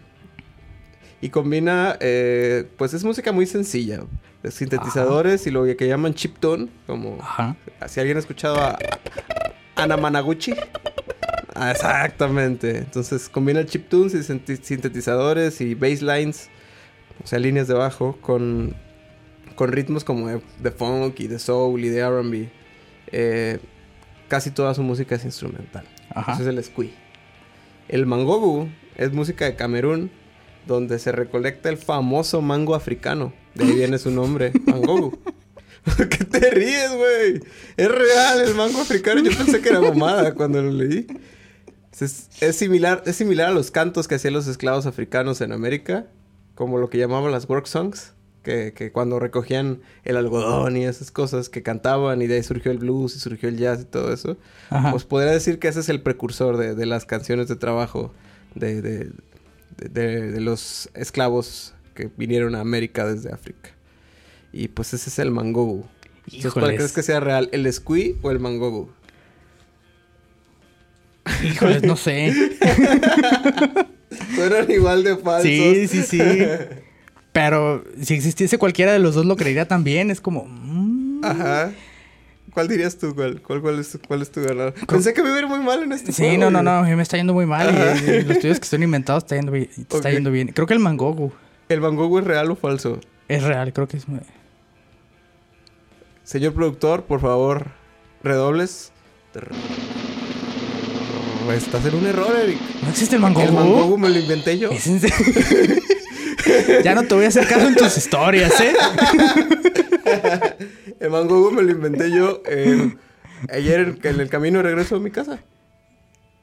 y combina, eh, pues es música muy sencilla. De sintetizadores y lo que llaman chiptune, como Ajá. si alguien ha escuchado a Ana Managuchi. Ah, exactamente. Entonces combina chiptunes y sintetizadores y basslines, o sea, líneas de bajo, con, con ritmos como de, de funk y de soul y de RB. Eh, casi toda su música es instrumental. Ajá. Ese es el squee. El mangobu es música de Camerún, donde se recolecta el famoso mango africano. De ahí viene su nombre, *laughs* mangobu. ¿Por qué te ríes, güey? Es real el mango africano. Yo pensé que era mamada cuando lo leí. Es, es similar, es similar a los cantos que hacían los esclavos africanos en América, como lo que llamaban las work songs, que, que cuando recogían el algodón y esas cosas que cantaban y de ahí surgió el blues y surgió el jazz y todo eso. Ajá. Pues podría decir que ese es el precursor de, de las canciones de trabajo de, de, de- los esclavos que vinieron a América desde África. Y pues ese es el mangobu. Entonces, ¿cuál crees que sea real? ¿El squee o el mangobu? Híjoles, no sé. *laughs* Suenan igual de falsos. Sí, sí, sí. Pero si existiese cualquiera de los dos lo creería también. Es como... mm. Ajá. ¿Cuál dirías tú? ¿Cuál, cuál, cuál es, cuál es tu ganador? Pensé que me iba a ir muy mal en este Sí, juego, no, no, no. A mí me está yendo muy mal. Y, y los tuyos que son inventados está yendo, bien- está yendo bien. Creo que el Mangogu ¿El mangobu es real o falso? es real. Creo que es... muy- Señor productor, por favor, redobles. Estás en un error, Eric. ¿No existe el Mangogu? El mangobu me lo inventé yo. ¿Es en serio? ya no te voy a hacer caso en tus historias, ¿eh? *laughs* El mangobu me lo inventé yo eh, ayer en, el camino de regreso a mi casa.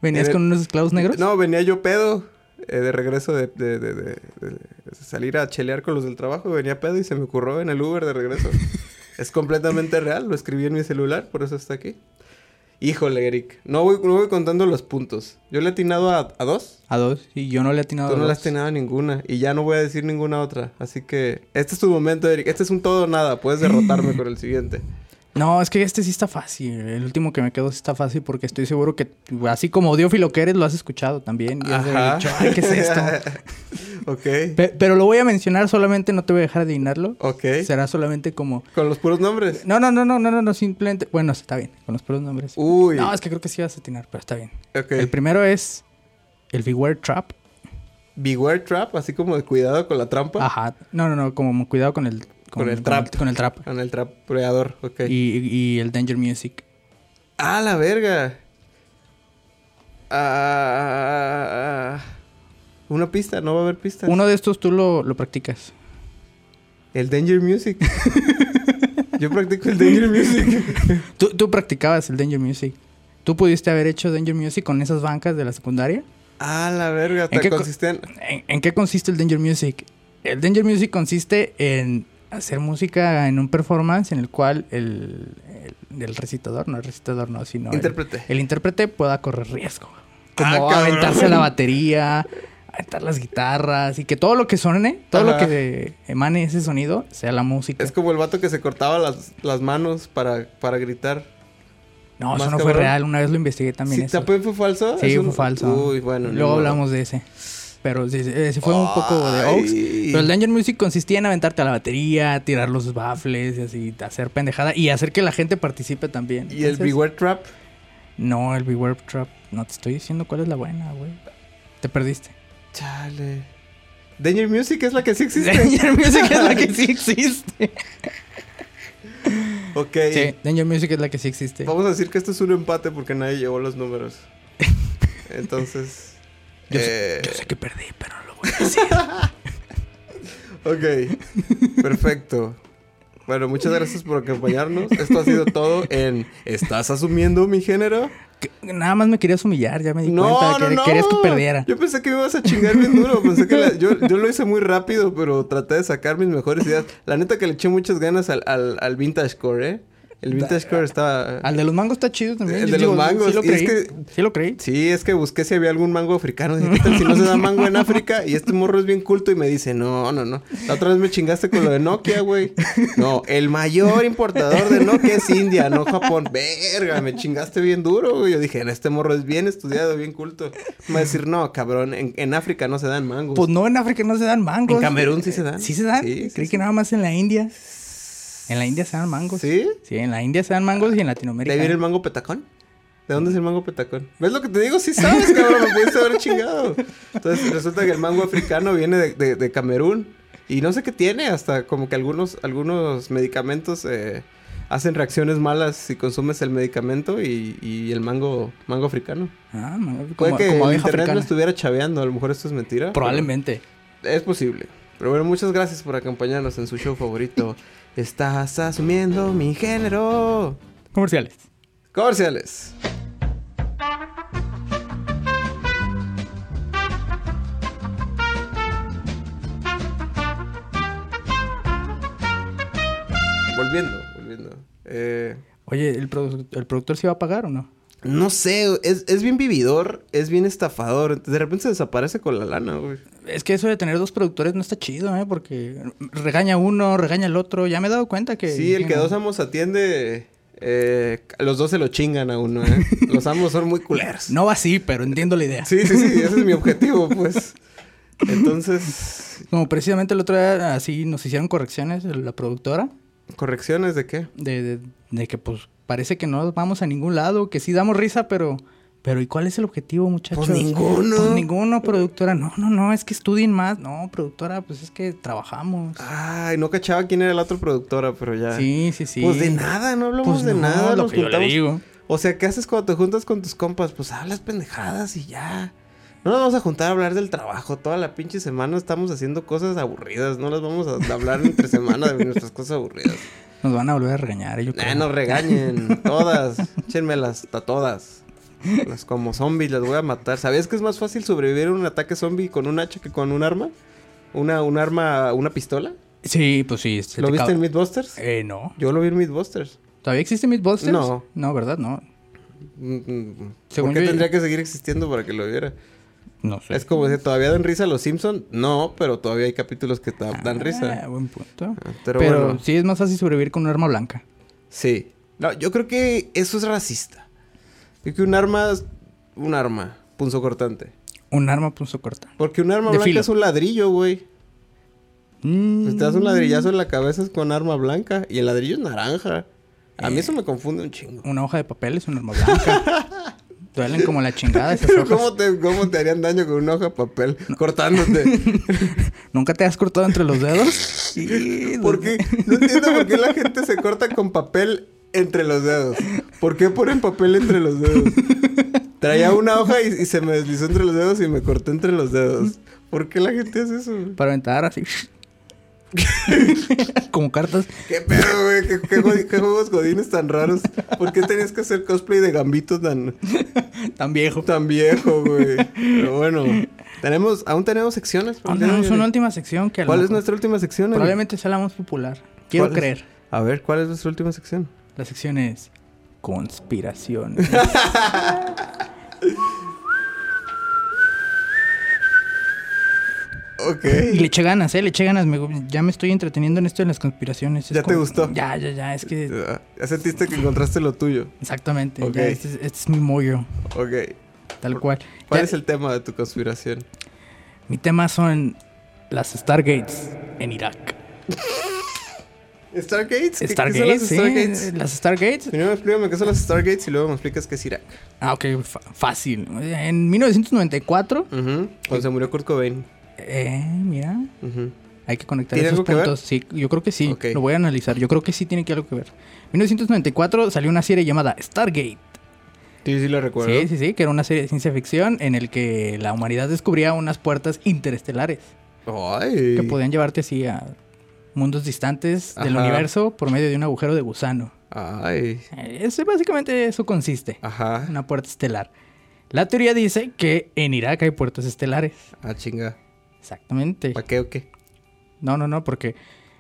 ¿Venías En el- con unos esclavos negros? No, venía yo pedo eh, de regreso de, de- de- de- de salir a chelear con los del trabajo. Venía pedo y se me ocurrió en el Uber de regreso. *laughs* es completamente real, lo escribí en mi celular, por eso está aquí. Híjole, Eric, no voy, no voy contando los puntos. Yo le he atinado a, a dos. A dos. Y yo no le he atinado Tú a no le has atinado a ninguna. Y ya no voy a decir ninguna otra. Así que este es tu momento, Eric. Este es un todo o nada. Puedes derrotarme *clears throat* con el siguiente. No, es que este sí está fácil. El último que me quedó sí está fácil porque estoy seguro que, así como audiófilo que eres, lo has escuchado también. Y has dicho, Ay, ¿qué es esto? *laughs* ok. Pe- pero lo voy a mencionar solamente, no te voy a dejar adivinarlo. Ok. Será solamente como... Con los puros nombres. No, no, no, no, no, no, no, simplemente... Bueno, está bien, con los puros nombres. Uy. No, es que creo que sí vas a atinar, pero está bien. Ok. El primero es el Beware Trap. Beware Trap, así como de cuidado con la trampa. Ajá. No, no, no, como cuidado con el... Con el trap. Con el trap. Con el trapeador, ok. Y, y el Danger Music. ¡Ah, la verga! Ah, una pista, no va a haber pistas. Uno de estos tú lo, lo practicas. El Danger Music. Yo practico el Danger Music. *laughs* ¿Tú, tú practicabas el Danger Music. ¿Tú pudiste haber hecho Danger Music con esas bancas de la secundaria? ¡Ah, la verga! ¿En ¿Te qué co- consisten? ¿En, en qué consiste el Danger Music? El Danger Music consiste en hacer música en un performance en el cual el, el, el recitador, no el recitador, no, sino el- Intérprete. El, intérprete pueda correr riesgo. Como Ah, aventarse la batería, aventar las guitarras y que todo lo que suene, todo Ajá. lo que emane ese sonido sea la música. Es como el vato que se cortaba las, las manos para, para gritar. No, eso no fue real. Una vez lo investigué también. ¿Sí, eso. también fue falso? Sí, fue falso. Uy, bueno. Luego hablamos de ese. Pero sí, sí, ese fue un poco de. Oaks. Pero el Danger Music consistía en aventarte a la batería, tirar los baffles y así, hacer pendejada y hacer que la gente participe también. ¿Y el Beware Trap? No, el Beware Trap. No te estoy diciendo cuál es la buena, güey. Te perdiste. Chale. Danger Music es la que sí existe. *laughs* Danger Music es la que sí *laughs* existe. ok. Sí, Danger Music es la que sí existe. Vamos a decir que esto es un empate porque nadie llevó los números. *laughs* Entonces. Yo, eh, sé, yo sé que perdí, pero no lo voy a decir. *laughs* Ok. Perfecto. Bueno, muchas gracias por acompañarnos. Esto ha sido todo en ¿Estás asumiendo mi género? Nada más me querías humillar, ya me di No, cuenta. no, que no. querías que perdiera. Yo pensé que me ibas a chingar bien duro. Pensé que la- yo, yo lo hice muy rápido, pero traté de sacar mis mejores ideas. La neta que le eché muchas ganas al, al, al Vintage Core, ¿eh? El Vintage Core estaba... Al de los mangos está chido también. El Yo de los mangos, Sí lo es creí. que- Sí lo creí. Sí, es que busqué si había algún mango africano. Dije, *laughs* ¿qué tal si no se da mango en África? Y este morro es bien culto y me dice, no, no, no. La otra vez me chingaste con lo de Nokia, güey. No, el mayor importador de Nokia es India, no Japón. Verga, me chingaste bien duro, güey. Yo dije, este morro es bien estudiado, bien culto. Me va a decir, no, cabrón, en, en África no se dan mangos. Pues no, en África no se dan mangos. En Camerún sí se dan. Sí se dan. Sí, Creí sí. que nada más en la India. En la India se dan mangos. ¿Sí? Sí, en la India se dan mangos y en ¿De Latinoamérica. ahí viene el mango petacón? ¿De dónde es el mango petacón? ¿Ves lo que te digo? Sí sabes, *laughs* cabrón, me pudiste haber chingado. Entonces resulta que el mango africano viene de, de- de Camerún. Y no sé qué tiene, hasta como que algunos, algunos medicamentos eh, hacen reacciones malas si consumes el medicamento y, y el mango, mango africano. Ah, mango, Puede que como internet africana. lo estuviera chaveando, a lo mejor esto es mentira. Probablemente. Es posible. Pero bueno, muchas gracias por acompañarnos en su show favorito. *laughs* Estás asumiendo mi género. Comerciales. Comerciales. Volviendo, volviendo. Eh, Oye, ¿el, produ- ¿el productor se va a pagar o no? No sé, es, es bien vividor, es bien estafador. De repente se desaparece con la lana, güey. Es que eso de tener dos productores no está chido, ¿eh? Porque regaña uno, regaña el otro. Ya me he dado cuenta que... Sí, el que no. dos amos atiende, eh, los dos se lo chingan a uno, ¿eh? *laughs* Los amos son muy culeros. No va así, pero entiendo la idea. Sí, sí, sí, ese es mi objetivo, pues. Entonces, Como precisamente el otro día así nos hicieron correcciones la productora. ¿correcciones de qué? De, de- de que pues parece que no vamos a ningún lado, que sí damos risa, pero... Pero ¿y cuál es el objetivo, muchachos? Pues ninguno. Pues ninguno, productora. No, no, no, es que estudien más. No, productora, pues es que trabajamos. Ay, no cachaba quién era la otra productora, pero ya. Sí, sí, sí. Pues de nada, no hablamos Pues de no, nada. lo nos que yo le juntamos- digo. O sea, ¿qué haces cuando te juntas con tus compas? Pues hablas pendejadas y ya. No nos vamos a juntar a hablar del trabajo. Toda la pinche semana estamos haciendo cosas aburridas. No las vamos a hablar entre semana de nuestras cosas aburridas. *laughs* Nos van a volver a regañar, ¿eh? yo creo. Nah, no regañen. *laughs* Todas. Échenmelas a todas. Las como zombies, las voy a matar. ¿Sabías que es más fácil sobrevivir a un ataque zombie con un hacha que con un arma? Una, un arma, una pistola. Sí, pues sí. se ¿Lo te viste en Mythbusters? Eh, no. Yo lo vi en Mythbusters. ¿Todavía existe Mythbusters? No. No, ¿verdad? No. Mm, mm, Según ¿Por qué yo- tendría que seguir existiendo para que lo viera? No sé. Es como decir, ¿todavía dan risa los Simpson? No, pero todavía hay capítulos que dan Ah, risa. buen punto. Ah, Pero, Pero, bueno, sí es más fácil sobrevivir con un arma blanca. sí. No, yo creo que eso es racista. Creo que un arma es un arma, punzo cortante. Un arma punzo corta. Porque un arma De blanca filo. es un ladrillo, güey. Mm. Pues te das un ladrillazo en la cabeza es con arma blanca y el ladrillo es naranja. A mí eso me confunde un chingo. Una hoja de papel es un arma blanca. *laughs* Duelen como la chingada esas *laughs* hojas. ¿cómo te, ¿cómo te harían daño con una hoja de papel cortándote? *laughs* ¿Nunca te has cortado entre los dedos? Sí. ¿Por qué? No entiendo por qué la gente se corta con papel entre los dedos. ¿Por qué ponen papel entre los dedos? Traía una hoja y, y se me deslizó entre los dedos y me corté entre los dedos. ¿Por qué la gente hace eso? Para aventar así. *laughs* como cartas. ¿Qué pedo, güey? ¿Qué, qué jodi- qué juegos godines tan raros? ¿Por qué tenías que hacer cosplay de Gambito tan, *laughs* Tan viejo. tan viejo, güey? Pero bueno, tenemos, aún tenemos secciones. Aún tenemos una última sección que ¿Cuál es nuestra última sección? Probablemente sea la más popular. Quiero creer. A ver, ¿cuál es nuestra última sección? La sección es conspiración. *laughs* Ok. Y le eché ganas, ¿eh? Le eché ganas. Me- ya me estoy entreteniendo en esto de las conspiraciones. Es ¿Ya te gustó? Ya, ya, ya. Es que... Ya sentiste que encontraste lo tuyo. Exactamente. Ya, este, es, este es mi mollo. Ok. Tal cual. ¿Cuál Ya- es el tema de tu conspiración? Mi tema son las Stargates en Irak. *laughs* ¿Stargates? ¿Qué- qué son Stargates, las sí. Stargates? Las Stargates. Primero explícame qué son las Stargates y luego me explicas qué es Irak. Ah, ok, fácil. En 1994, Ujú. Cuando se murió Kurt Cobain. Eh, mira, Ujú. hay que conectar ¿Tiene esos algo que ver? puntos. Sí, yo creo que sí. Lo voy a analizar. Yo creo que sí tiene que algo que ver. 1994 salió una serie llamada Stargate. Sí, sí lo recuerdo. Sí, sí, sí, que era una serie de ciencia ficción en el que la humanidad descubría unas puertas interestelares Ay. que podían llevarte así a mundos distantes del universo por medio de un agujero de gusano. Ay. Eh, Eso, básicamente eso consiste. Ajá. Una puerta estelar. La teoría dice que en Irak hay puertas estelares. Ah, chinga. Exactamente. ¿Para qué o qué? No, no, no, porque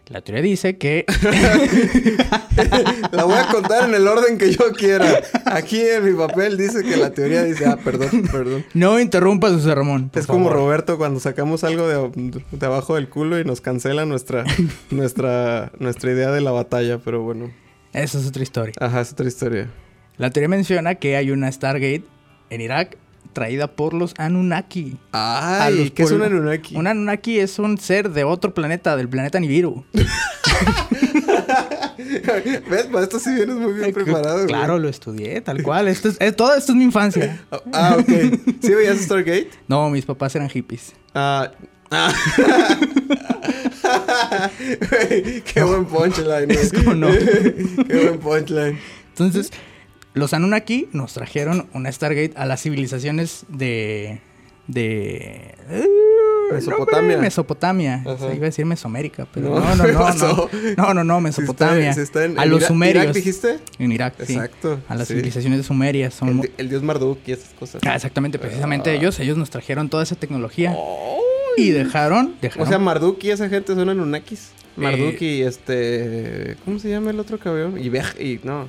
la teoría dice que *laughs* La voy a contar en el orden que yo quiera. Aquí en mi papel dice que la teoría dice, ah, perdón, perdón. no interrumpas, José Ramón. por Es como. Roberto cuando sacamos algo de, de abajo del culo y nos cancela nuestra, *laughs* nuestra, nuestra idea de la batalla, pero bueno. Esa es otra historia. Ajá, es otra historia. La teoría menciona que hay una Stargate en Irak traída por los Anunnaki. Ay, los ¿qué es un Anunnaki? Un Anunnaki es un ser de otro planeta, del planeta Nibiru. *laughs* ¿Ves? Para esto sí vienes muy bien preparado. güey. Claro, lo estudié, tal cual. Esto es, todo esto es mi infancia. *laughs* Ah, ok. ¿Sí veías Stargate? No, mis papás eran hippies. Ah. *laughs* ah. Güey, qué buen punchline. Es como no. qué buen punchline. Entonces, los Anunnaki nos trajeron una Stargate a las civilizaciones de. de. eh, Mesopotamia. Mesopotamia. Ajá. Se iba a decir Mesoamérica, pero No, no, no, ¿qué no. No, no, no, Mesopotamia. está- si está en- a en los Irak- sumerios. ¿Irak dijiste? En Irak, sí. Exacto. A las sí. civilizaciones de Sumeria. Son, El, di- el dios Marduk y esas cosas. Ah, exactamente, precisamente Ah. ellos. Ellos nos trajeron toda esa tecnología. Ay. Y dejaron. O sea, Marduk y esa gente son Anunnakis. Marduk Eh. y este... ¿Cómo se llama el otro cabrón? Y Bej... Y no.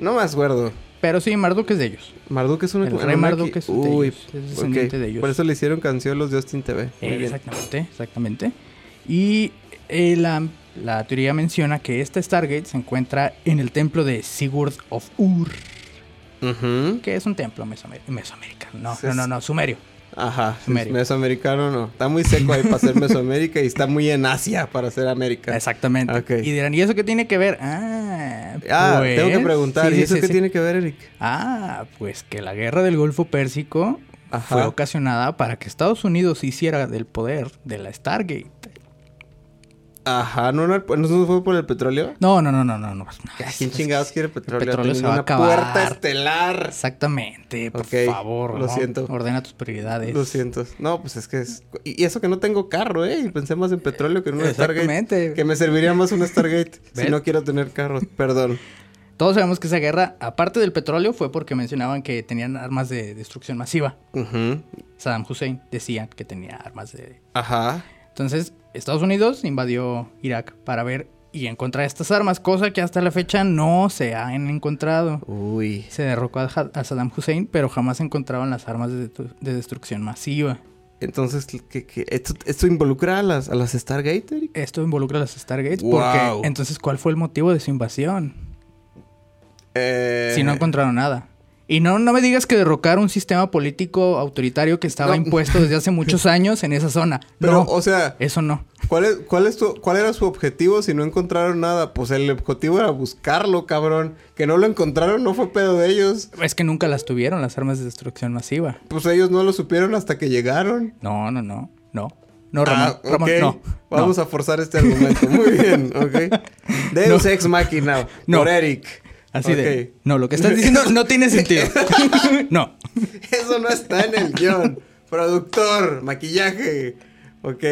No me acuerdo. pero sí, Marduk es de ellos. Marduk es un El rey Marduk es de Uy, ellos, es descendiente ok. de ellos. Por eso le hicieron canción los de Austin TV. Eh, exactamente, exactamente. Y eh, la, la teoría menciona que esta Stargate se encuentra en el templo de Sigurd of Ur, Ujú. que es un templo mesoamer- mesoamericano. No, no, no, sumerio. Ajá. Mesoamericano no. Está muy seco ahí para ser *laughs* Mesoamérica y está muy en Asia para ser América. Exactamente. Ok. Y dirán, ¿y eso qué tiene que ver? Ah, Ah, pues, tengo que preguntar. sí, ¿Y eso sí, qué sí. tiene que ver, Eric? Ah, pues que la guerra del Golfo Pérsico Ajá. fue ocasionada para que Estados Unidos hiciera del poder de la Stargate. Ajá, ¿no, no, ¿no fue por el petróleo? No, no, no, no, no. no. ¿Quién chingados quiere petróleo? petróleo se va a acabar. puerta estelar. Exactamente, por favor. lo ¿no? siento. Ordena tus prioridades. Lo siento. No, pues es que es... Y eso que no tengo carro, ¿eh? Y pensé más en petróleo que en una Stargate. Exactamente. Que me serviría más una Stargate *laughs* si no quiero tener carro. Perdón. Todos sabemos que esa guerra, aparte del petróleo, fue porque mencionaban que tenían armas de destrucción masiva. Ujú. Saddam Hussein decía que tenía armas de... Ajá. Entonces, Estados Unidos invadió Irak para ver y encontrar estas armas, cosa que hasta la fecha no se han encontrado. Uy. Se derrocó a, Saddam Hussein, pero jamás encontraron las armas de, de destrucción masiva. Entonces, ¿qué, qué? Esto, esto involucra a las, a las Stargate, Eric? Esto involucra a las Stargates Wow. porque entonces, ¿cuál fue el motivo de su invasión? Eh... Si no encontraron nada. Y no, no me digas que derrocar un sistema político autoritario que estaba No. impuesto desde hace muchos *laughs* años en esa zona. Pero, no, o sea, eso no. ¿cuál, es, cuál, es tu- ¿cuál era su objetivo si no encontraron nada? Pues el objetivo era buscarlo, cabrón. Que no lo encontraron no fue pedo de ellos. Es que nunca las tuvieron las armas de destrucción masiva. Pues ellos no lo supieron hasta que llegaron. No, no, no, no. No, Ramón, Ah. Ramón, no. Vamos a forzar este argumento. Muy bien, ok. *laughs* Deus ex machina. No. Por Eric. Así de. No, lo que estás diciendo no tiene sentido. *laughs* *laughs* no. Eso no está en el guion. Productor, maquillaje. Ok.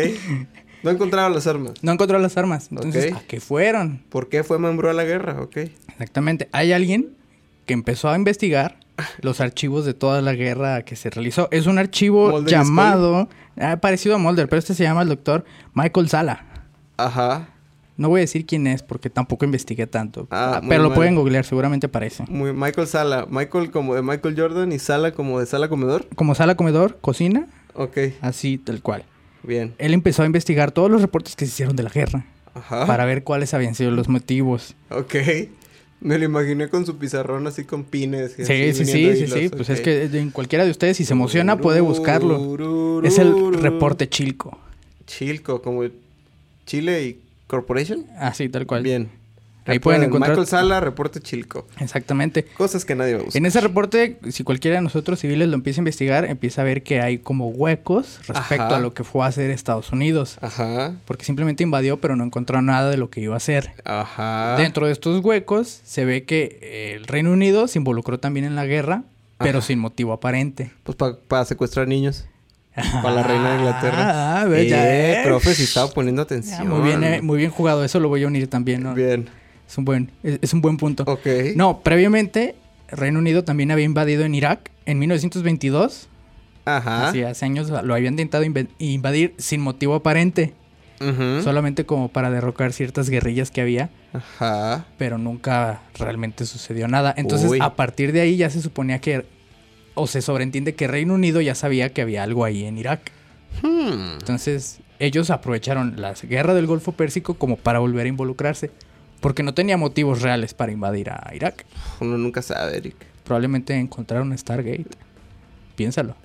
No encontraron las armas. No encontró las armas. Entonces. ¿a qué fueron? ¿Por qué fue miembro a la guerra? Ok. Exactamente. Hay alguien que empezó a investigar los archivos de toda la guerra que se realizó. Es un archivo llamado, ah, parecido a Mulder, pero este se llama el doctor Michael Sala. Ajá. No voy a decir quién es porque tampoco investigué tanto. Ah, Ah, pero lo mal. pueden googlear, seguramente aparece. Muy Michael Sala. Michael como de Michael Jordan y Sala como de Sala Comedor. Como sala comedor, cocina, Ok. así tal cual. Bien. Él empezó a investigar todos los reportes que se hicieron de la guerra Ajá. para ver cuáles habían sido los motivos. Ok. Me lo imaginé con su pizarrón así con pines. Sí, así, sí, sí, sí, sí. Pues es que en cualquiera de ustedes, si se emociona, puede buscarlo. Es el reporte Chilco. Chilco, como Chile y Corporation. Así, tal cual. Bien. Ahí pueden encontrar- Michael Sala, reporte Chilco. Exactamente. Cosas que nadie va a buscar. En ese reporte, si cualquiera de nosotros civiles lo empieza a investigar, empieza a ver que hay como huecos respecto Ajá. a lo que fue a hacer Estados Unidos. Ajá. Porque simplemente invadió, pero no encontró nada de lo que iba a hacer. Ajá. Dentro de estos huecos se ve que eh, el Reino Unido se involucró también en la guerra, pero Ajá. sin motivo aparente. Pues para secuestrar niños. Para la reina de Inglaterra. Ah, ya, eh, eh. profe, si estaba poniendo Ah, atención. muy bien, eh, muy bien jugado. Eso lo voy a unir también. ¿no? Bien. Es un buen, es, es un buen punto. Ok. No, previamente, Reino Unido también había invadido en Irak en 1922. Ajá. Así hace años lo habían intentado inv- invadir sin motivo aparente, Ujú. solamente como para derrocar ciertas guerrillas que había, Ajá. pero nunca realmente sucedió nada. Entonces, Uy. a partir de ahí ya se suponía que, o se sobreentiende que Reino Unido ya sabía que había algo ahí en Irak. Hmm. Entonces, ellos aprovecharon la guerra del Golfo Pérsico como para volver a involucrarse, porque no tenía motivos reales para invadir a Irak. Uno nunca sabe, Eric. Probablemente encontraron Stargate. Piénsalo.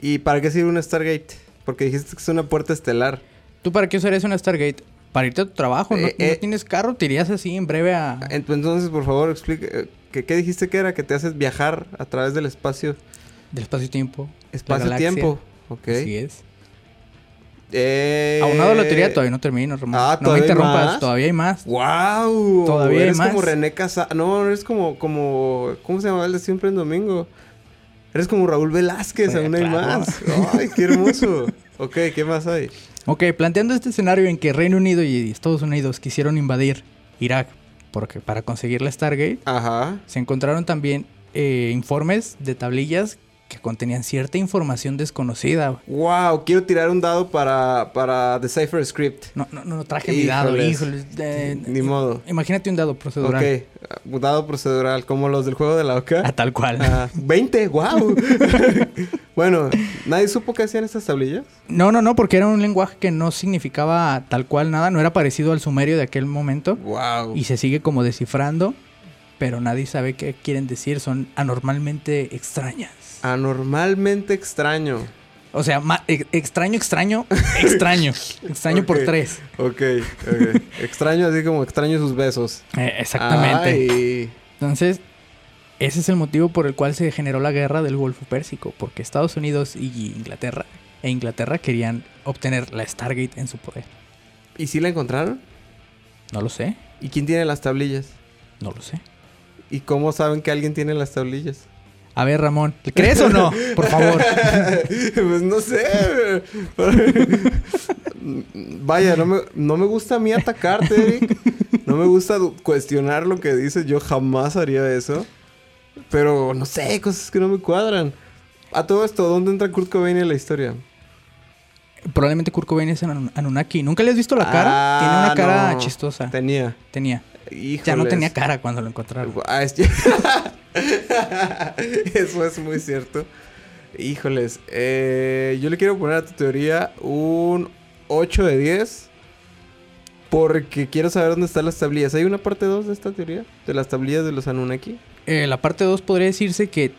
¿Y para qué sirve una Stargate? Porque dijiste que es una puerta estelar. ¿Tú para qué usarías una Stargate? Para irte a tu trabajo, ¿no, Eh, eh. no tienes carro? ¿Te irías así en breve a...? Ent- Entonces, por favor, explique. ¿Qué, qué dijiste que era? Que te haces viajar a través del espacio. Del espacio-tiempo. Espacio-tiempo. Ok. Así es. Eh... Aunado a la teoría todavía no termino, Ramón. Ah, no me ¿todavía hay interrumpas, más? todavía hay más. ¡Wow! Todavía hay eres más. como René Casa... No, eres como, como... ¿Cómo se llama el de siempre en domingo? Eres como Raúl Velázquez, Pues, aún hay claro. más. ¡Ay, qué hermoso! ok, ¿qué más hay? Ok, planteando este escenario en que Reino Unido y Estados Unidos quisieron invadir Irak porque para conseguir la Stargate, Ajá. se encontraron también eh, informes de tablillas que contenían cierta información desconocida. ¡Wow! Quiero tirar un dado para, para Decipher Script. No, no, no traje mi dado, Híjoles. híjoles. eh, Ni modo. Imagínate un dado procedural. Ok, uh, dado procedural, como los del juego de la oca. Ah, tal cual. Ah, 20, wow. *laughs* bueno, ¿nadie supo qué hacían estas tablillas? No, no, no, porque era un lenguaje que no significaba tal cual nada, no era parecido al sumerio de aquel momento Wow. y se sigue como descifrando, pero nadie sabe qué quieren decir, son anormalmente extrañas. Anormalmente extraño. O sea, e- extraño, extraño, *laughs* extraño. extraño por tres. Ok, ok. extraño así como extraño sus besos. Eh, exactamente. Ay. Entonces, ese es el motivo por el cual se generó la guerra del Golfo Pérsico, porque Estados Unidos y Inglaterra e Inglaterra querían obtener la Stargate en su poder. ¿Y si la encontraron? No lo sé, ¿Y quién tiene las tablillas? no lo sé. ¿Y cómo saben que alguien tiene las tablillas? A ver, Ramón, ¿crees o no? Por favor. *laughs* pues no sé. Vaya, no me, no me gusta a mí atacarte, Eric. No me gusta cuestionar lo que dices. Yo jamás haría eso. Pero no sé, cosas que no me cuadran. A todo esto, ¿dónde entra Kurt Cobain en la historia? Probablemente Kurt Cobain es Anun- Anunnaki. ¿Nunca le has visto la cara? Ah, Tiene una cara no. chistosa. Tenía. Tenía. Híjoles. Ya no tenía cara cuando lo encontraron. *laughs* Es- *laughs* Eso es muy cierto. Híjoles. eh, yo le quiero poner a tu teoría un 8 de 10. Porque quiero saber dónde están las tablillas. ¿Hay una parte 2 de esta teoría? De las tablillas de los Anunnaki. Eh, la parte 2 podría decirse que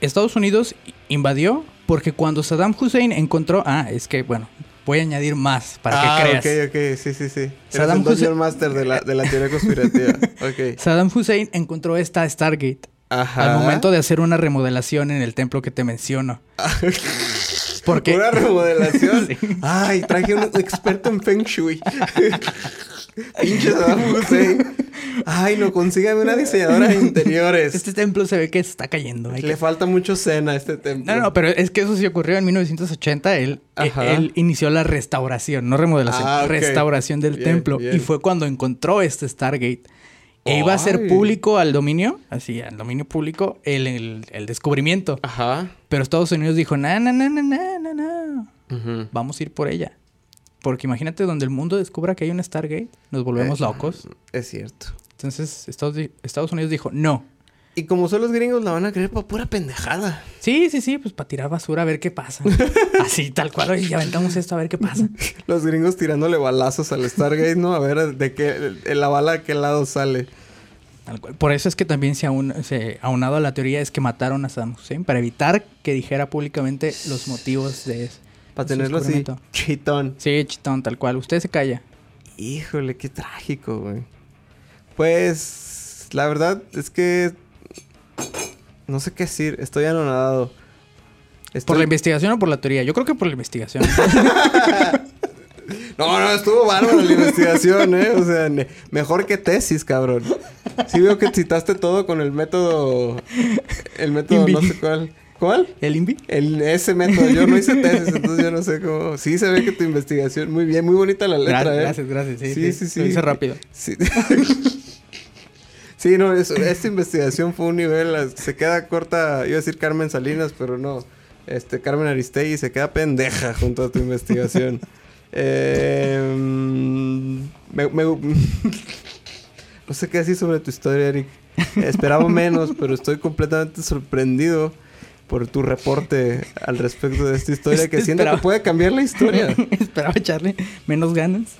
Estados Unidos invadió porque cuando Saddam Hussein encontró... Ah, es que, bueno, voy a añadir más para ah, que creas. ok, ok. Sí, sí, sí. Eres Saddam Dungeon Hussein- Master de la, de la teoría conspirativa. *laughs* ok. Saddam Hussein encontró esta Stargate Ajá. al momento de hacer una remodelación en el templo que te menciono. Porque... Una remodelación. *laughs* Sí. Ay, traje un experto en Feng Shui. *laughs* Pinche Saddam Hussein. Ay, no, consígame una diseñadora de interiores. Este templo se ve que está cayendo. hay Le que- falta mucho cena a este templo. No, no, pero es que eso sí ocurrió en 1980. Él, eh, Ajá. él inició la restauración, no remodelación, Ah, restauración del Bien, templo. bien. Y fue cuando encontró este Stargate. E iba a ser público al dominio, así, al dominio público, el, el- el descubrimiento. Ajá. Pero Estados Unidos dijo, no, no, no, no, no, no, no. Ujú. Vamos a ir por ella. Porque imagínate donde el mundo descubra que hay un Stargate, nos volvemos Eh, locos. Es cierto. Entonces Estados, Estados Unidos dijo, no. Y como son los gringos, la van a creer por pura pendejada. Sí, sí, sí, pues para tirar basura a ver qué pasa. *laughs* Así, tal cual, ya aventamos esto a ver qué pasa. *laughs* Los gringos tirándole balazos al Stargate, ¿no? A ver de qué, la bala de qué lado sale. Tal cual. Por eso es que también se, aun, se aunado a la teoría es que mataron a Saddam Hussein para evitar que dijera públicamente los motivos de eso. Para tenerlo así, chitón. Sí, chitón, tal cual. Usted se calla. Híjole, qué trágico, güey. Pues, la verdad es que... No sé qué decir, estoy anonadado. ¿Por Estoy- la investigación o por la teoría? Yo creo que por la investigación. *laughs* No, no, estuvo bárbaro la investigación, ¿eh? O sea, mejor que tesis, cabrón. Sí veo que citaste todo con el método... El método Invi. no sé cuál. ¿Cuál? ¿El INVI? El, ese método. Yo no hice tesis, entonces yo no sé cómo... Sí se ve que tu investigación... Muy bien, muy bonita la letra, Gracias, ¿eh? gracias, gracias. Sí, Sí, sí, sí, sí. Lo hice rápido. Sí. *laughs* Sí, no, eso- esta investigación fue un nivel, se queda corta, iba a decir Carmen Salinas, pero no, este, Carmen Aristegui se queda pendeja junto a tu investigación. *laughs* Eh, me- me- *laughs* no sé qué decir sobre tu historia, Eric. Esperaba menos, pero estoy completamente sorprendido por tu reporte al respecto de esta historia que siento que puede cambiar la historia. *laughs* Esperaba echarle menos ganas.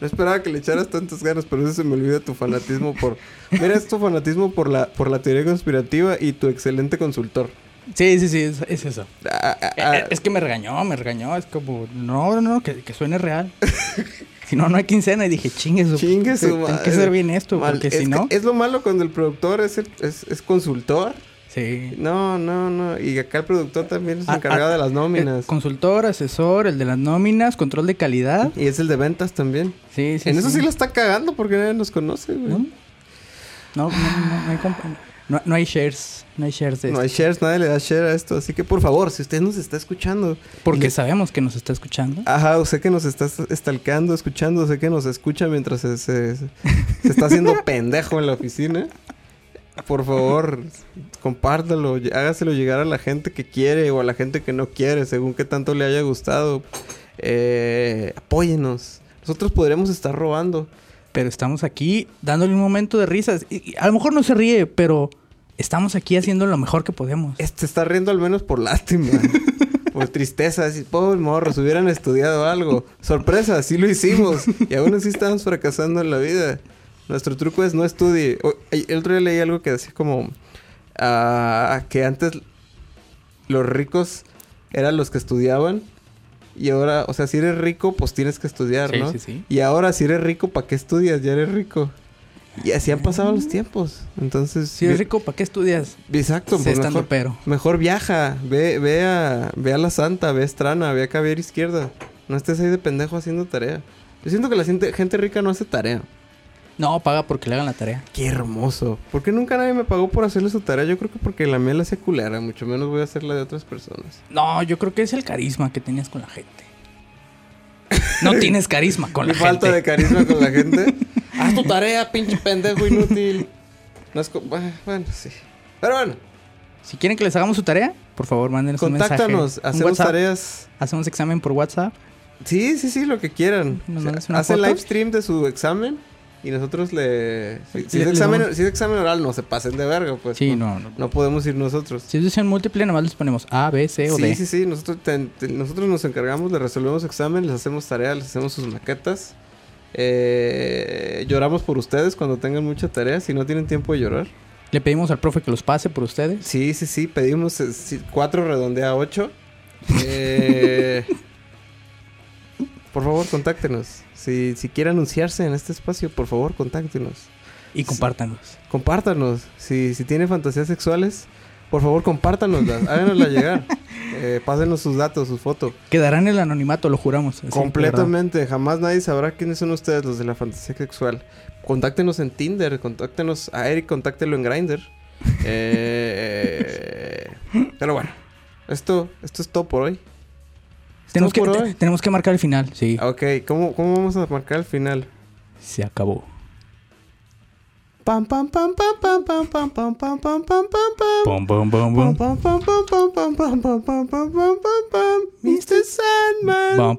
No esperaba que le echaras tantas ganas, pero eso se me olvida tu fanatismo por... Mira, es tu fanatismo por la, por la teoría conspirativa y tu excelente consultor. Sí, sí, sí, es, es eso. Ah, ah, Eh, ah, eh, es que me regañó, me regañó. Es como, no, no, no, que, que suene real. si no, no hay quincena. Y dije, chingue su. Chingue su Tengo que hacer bien esto, mal- porque es si no. Es lo malo cuando el productor es, el- es, es consultor. Sí. No, no, no. Y acá el productor también es Ah, encargado ah, de las nóminas. Eh, consultor, asesor, el de las nóminas, control de calidad. Y es el de ventas también. Sí, sí. en eso sí la está cagando porque nadie nos conoce, güey. ¿No? No, no, no, no hay no, no hay shares. No hay shares de No hay shares, nadie le da share a esto. Así que por favor, si usted nos está escuchando, Porque sabemos que nos está escuchando. Ajá, sé que nos estás estalcando, escuchando, sé que nos escucha mientras se, se- se está haciendo *laughs* pendejo en la oficina. Por favor, compártalo, hágaselo llegar a la gente que quiere o a la gente que no quiere, según qué tanto le haya gustado. Eh, apóyenos. Nosotros podremos estar robando. Pero estamos aquí dándole un momento de risas. Y, y a lo mejor no se ríe, pero estamos aquí haciendo lo mejor que podemos. Este está riendo al menos por lástima. *laughs* por tristeza. Así, pobre morros, hubieran estudiado algo. Sorpresa, sí lo hicimos. Y aún así estamos fracasando en la vida. Nuestro truco es no estudie. O- El otro día leí algo que decía como... ah, que antes los ricos eran los que estudiaban. Y ahora, o sea, si eres rico, pues tienes que estudiar, Sí, ¿no? sí, sí. Y ahora, si eres rico, ¿para qué estudias? Ya eres rico. Y así han pasado los tiempos. Entonces... Si eres rico, ¿para qué estudias? Exacto, pues estando mejor, pero. mejor viaja, ve, ve a, ve a la Santa, ve a Estrana, ve a Caviar Izquierda. No estés ahí de pendejo haciendo tarea. Yo siento que la gente, gente rica no hace tarea. No, paga porque le hagan la tarea. Qué hermoso. ¿Por qué nunca nadie me pagó por hacerle su tarea? Yo creo que porque la mía la culera, mucho menos voy a hacer la de otras personas. No, yo creo que es el carisma que tenías con la gente. No tienes carisma con la falta gente. de carisma con la gente. *laughs* Haz tu tarea, pinche pendejo inútil. No es bueno, sí. Pero bueno, Si quieren que les hagamos su tarea, por favor, mándenos un mensaje. contáctanos, hacemos WhatsApp. tareas. Hacemos examen por WhatsApp. Sí, sí, sí, lo que quieran. ¿Nos O sea, hace foto? live stream de su examen y nosotros le... Si, si Le- es examen, si es examen oral, no se pasen de verga, pues. Sí, no, no, no. podemos ir nosotros. Si es decisión múltiple, nomás les ponemos A, B, C o Sí, D. sí, sí, nosotros, te- te- nosotros nos encargamos, le resolvemos examen, les hacemos tareas, les hacemos sus maquetas. Eh, lloramos por ustedes cuando tengan mucha tarea, si no tienen tiempo de llorar. Le pedimos al profe que los pase por ustedes. Sí, sí, sí, pedimos eh, sí, cuatro redondea ocho. *laughs* Eh, por favor, contáctenos. Si, si quiere anunciarse en este espacio, por favor, contáctenos. Y compártanlos. Compártanos. Si, si tiene fantasías sexuales, por favor, compártanoslas. Háganosla *laughs* llegar. Eh, pásenos sus datos, su foto. Quedarán en el anonimato, lo juramos. Completamente. Jamás nadie sabrá quiénes son ustedes los de la fantasía sexual. Contáctenos en Tinder, contáctenos a Eric, contáctelo en Grindr. *laughs* Eh, pero bueno, esto, esto es todo por hoy. Tenemos que, te- tenemos que marcar el final, sí. Ok, ¿cómo, cómo vamos a marcar el final? Se acabó. Pam pam pam pam pam pam pam pam pam pam pam pam pam. Bom, Pam bom. pam pam pam pam pam pam pam pam pam pam pam pam.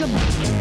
Come on.